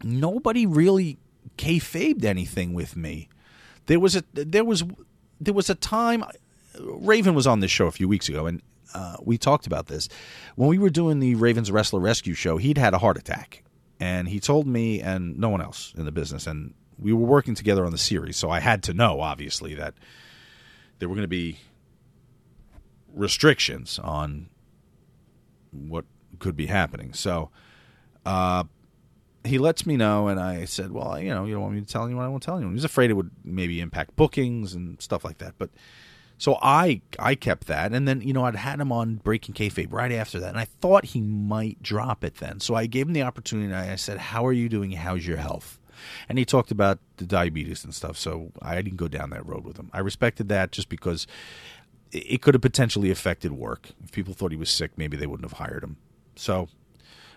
nobody really kayfabed anything with me. There was a there was there was a time. Raven was on this show a few weeks ago, and uh, we talked about this when we were doing the Ravens Wrestler Rescue show. He'd had a heart attack, and he told me and no one else in the business, and we were working together on the series, so I had to know obviously that there were going to be restrictions on what could be happening. So uh, he lets me know, and I said, "Well, you know, you don't want me to tell anyone. I won't tell anyone." He's afraid it would maybe impact bookings and stuff like that. But so I I kept that, and then you know I'd had him on Breaking Kayfabe right after that, and I thought he might drop it then. So I gave him the opportunity. And I said, "How are you doing? How's your health?" and he talked about the diabetes and stuff. So I didn't go down that road with him. I respected that just because it could have potentially affected work. If people thought he was sick, maybe they wouldn't have hired him. So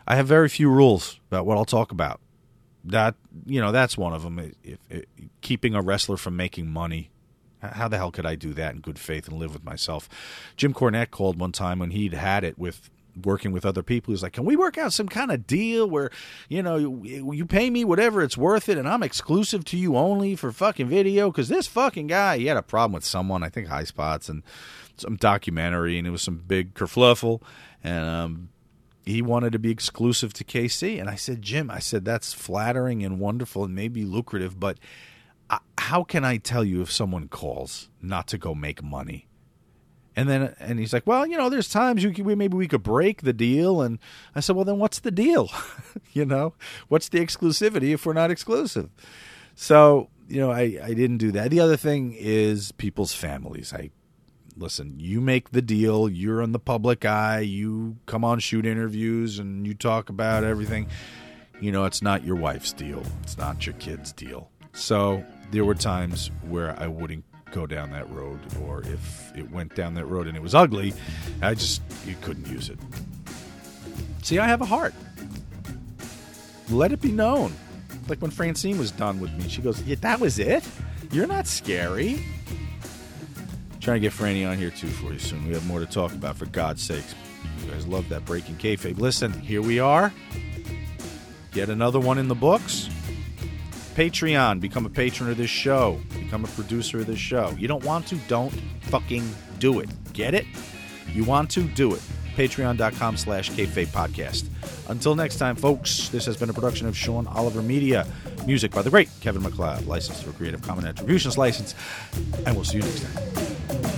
I have very few rules about what I'll talk about. That you know, that's one of them. If, if, keeping a wrestler from making money How the hell could I do that in good faith and live with myself? Jim Cornette called one time when he'd had it with working with other people. He's like, "Can we work out some kind of deal where, you know, you, you pay me whatever it's worth it, and I'm exclusive to you only for fucking video? Because this fucking guy, he had a problem with someone, I think High Spots, and some documentary, and it was some big kerfluffle, and um, he wanted to be exclusive to KC. And I said, Jim, I said that's flattering and wonderful and maybe lucrative, but." How can I tell you if someone calls not to go make money? And then and he's like, well, you know, there's times you can, maybe we could break the deal. And I said, well, then what's the deal? (laughs) you know, what's the exclusivity if we're not exclusive? So you know, I I didn't do that. The other thing is people's families. I listen. You make the deal. You're in the public eye. You come on shoot interviews and you talk about everything. You know, it's not your wife's deal. It's not your kid's deal. So there were times where I wouldn't go down that road, or if it went down that road and it was ugly, I just you couldn't use it. See, I have a heart. Let it be known. Like when Francine was done with me, she goes, "Yeah, that was it. You're not scary." trying to get Franny on here too for you soon. We have more to talk about. For God's sakes, you guys love that breaking kayfabe. Listen, here we are. Get another one in the books. Patreon, become a patron of this show, become a producer of this show. You don't want to, don't fucking do it. Get it? You want to, do it. Patreon.com slash kayfabe podcast. Until next time, folks, this has been a production of Sean Oliver Media. Music by the great Kevin MacLeod, licensed for Creative Commons Attributions license. And we'll see you next time.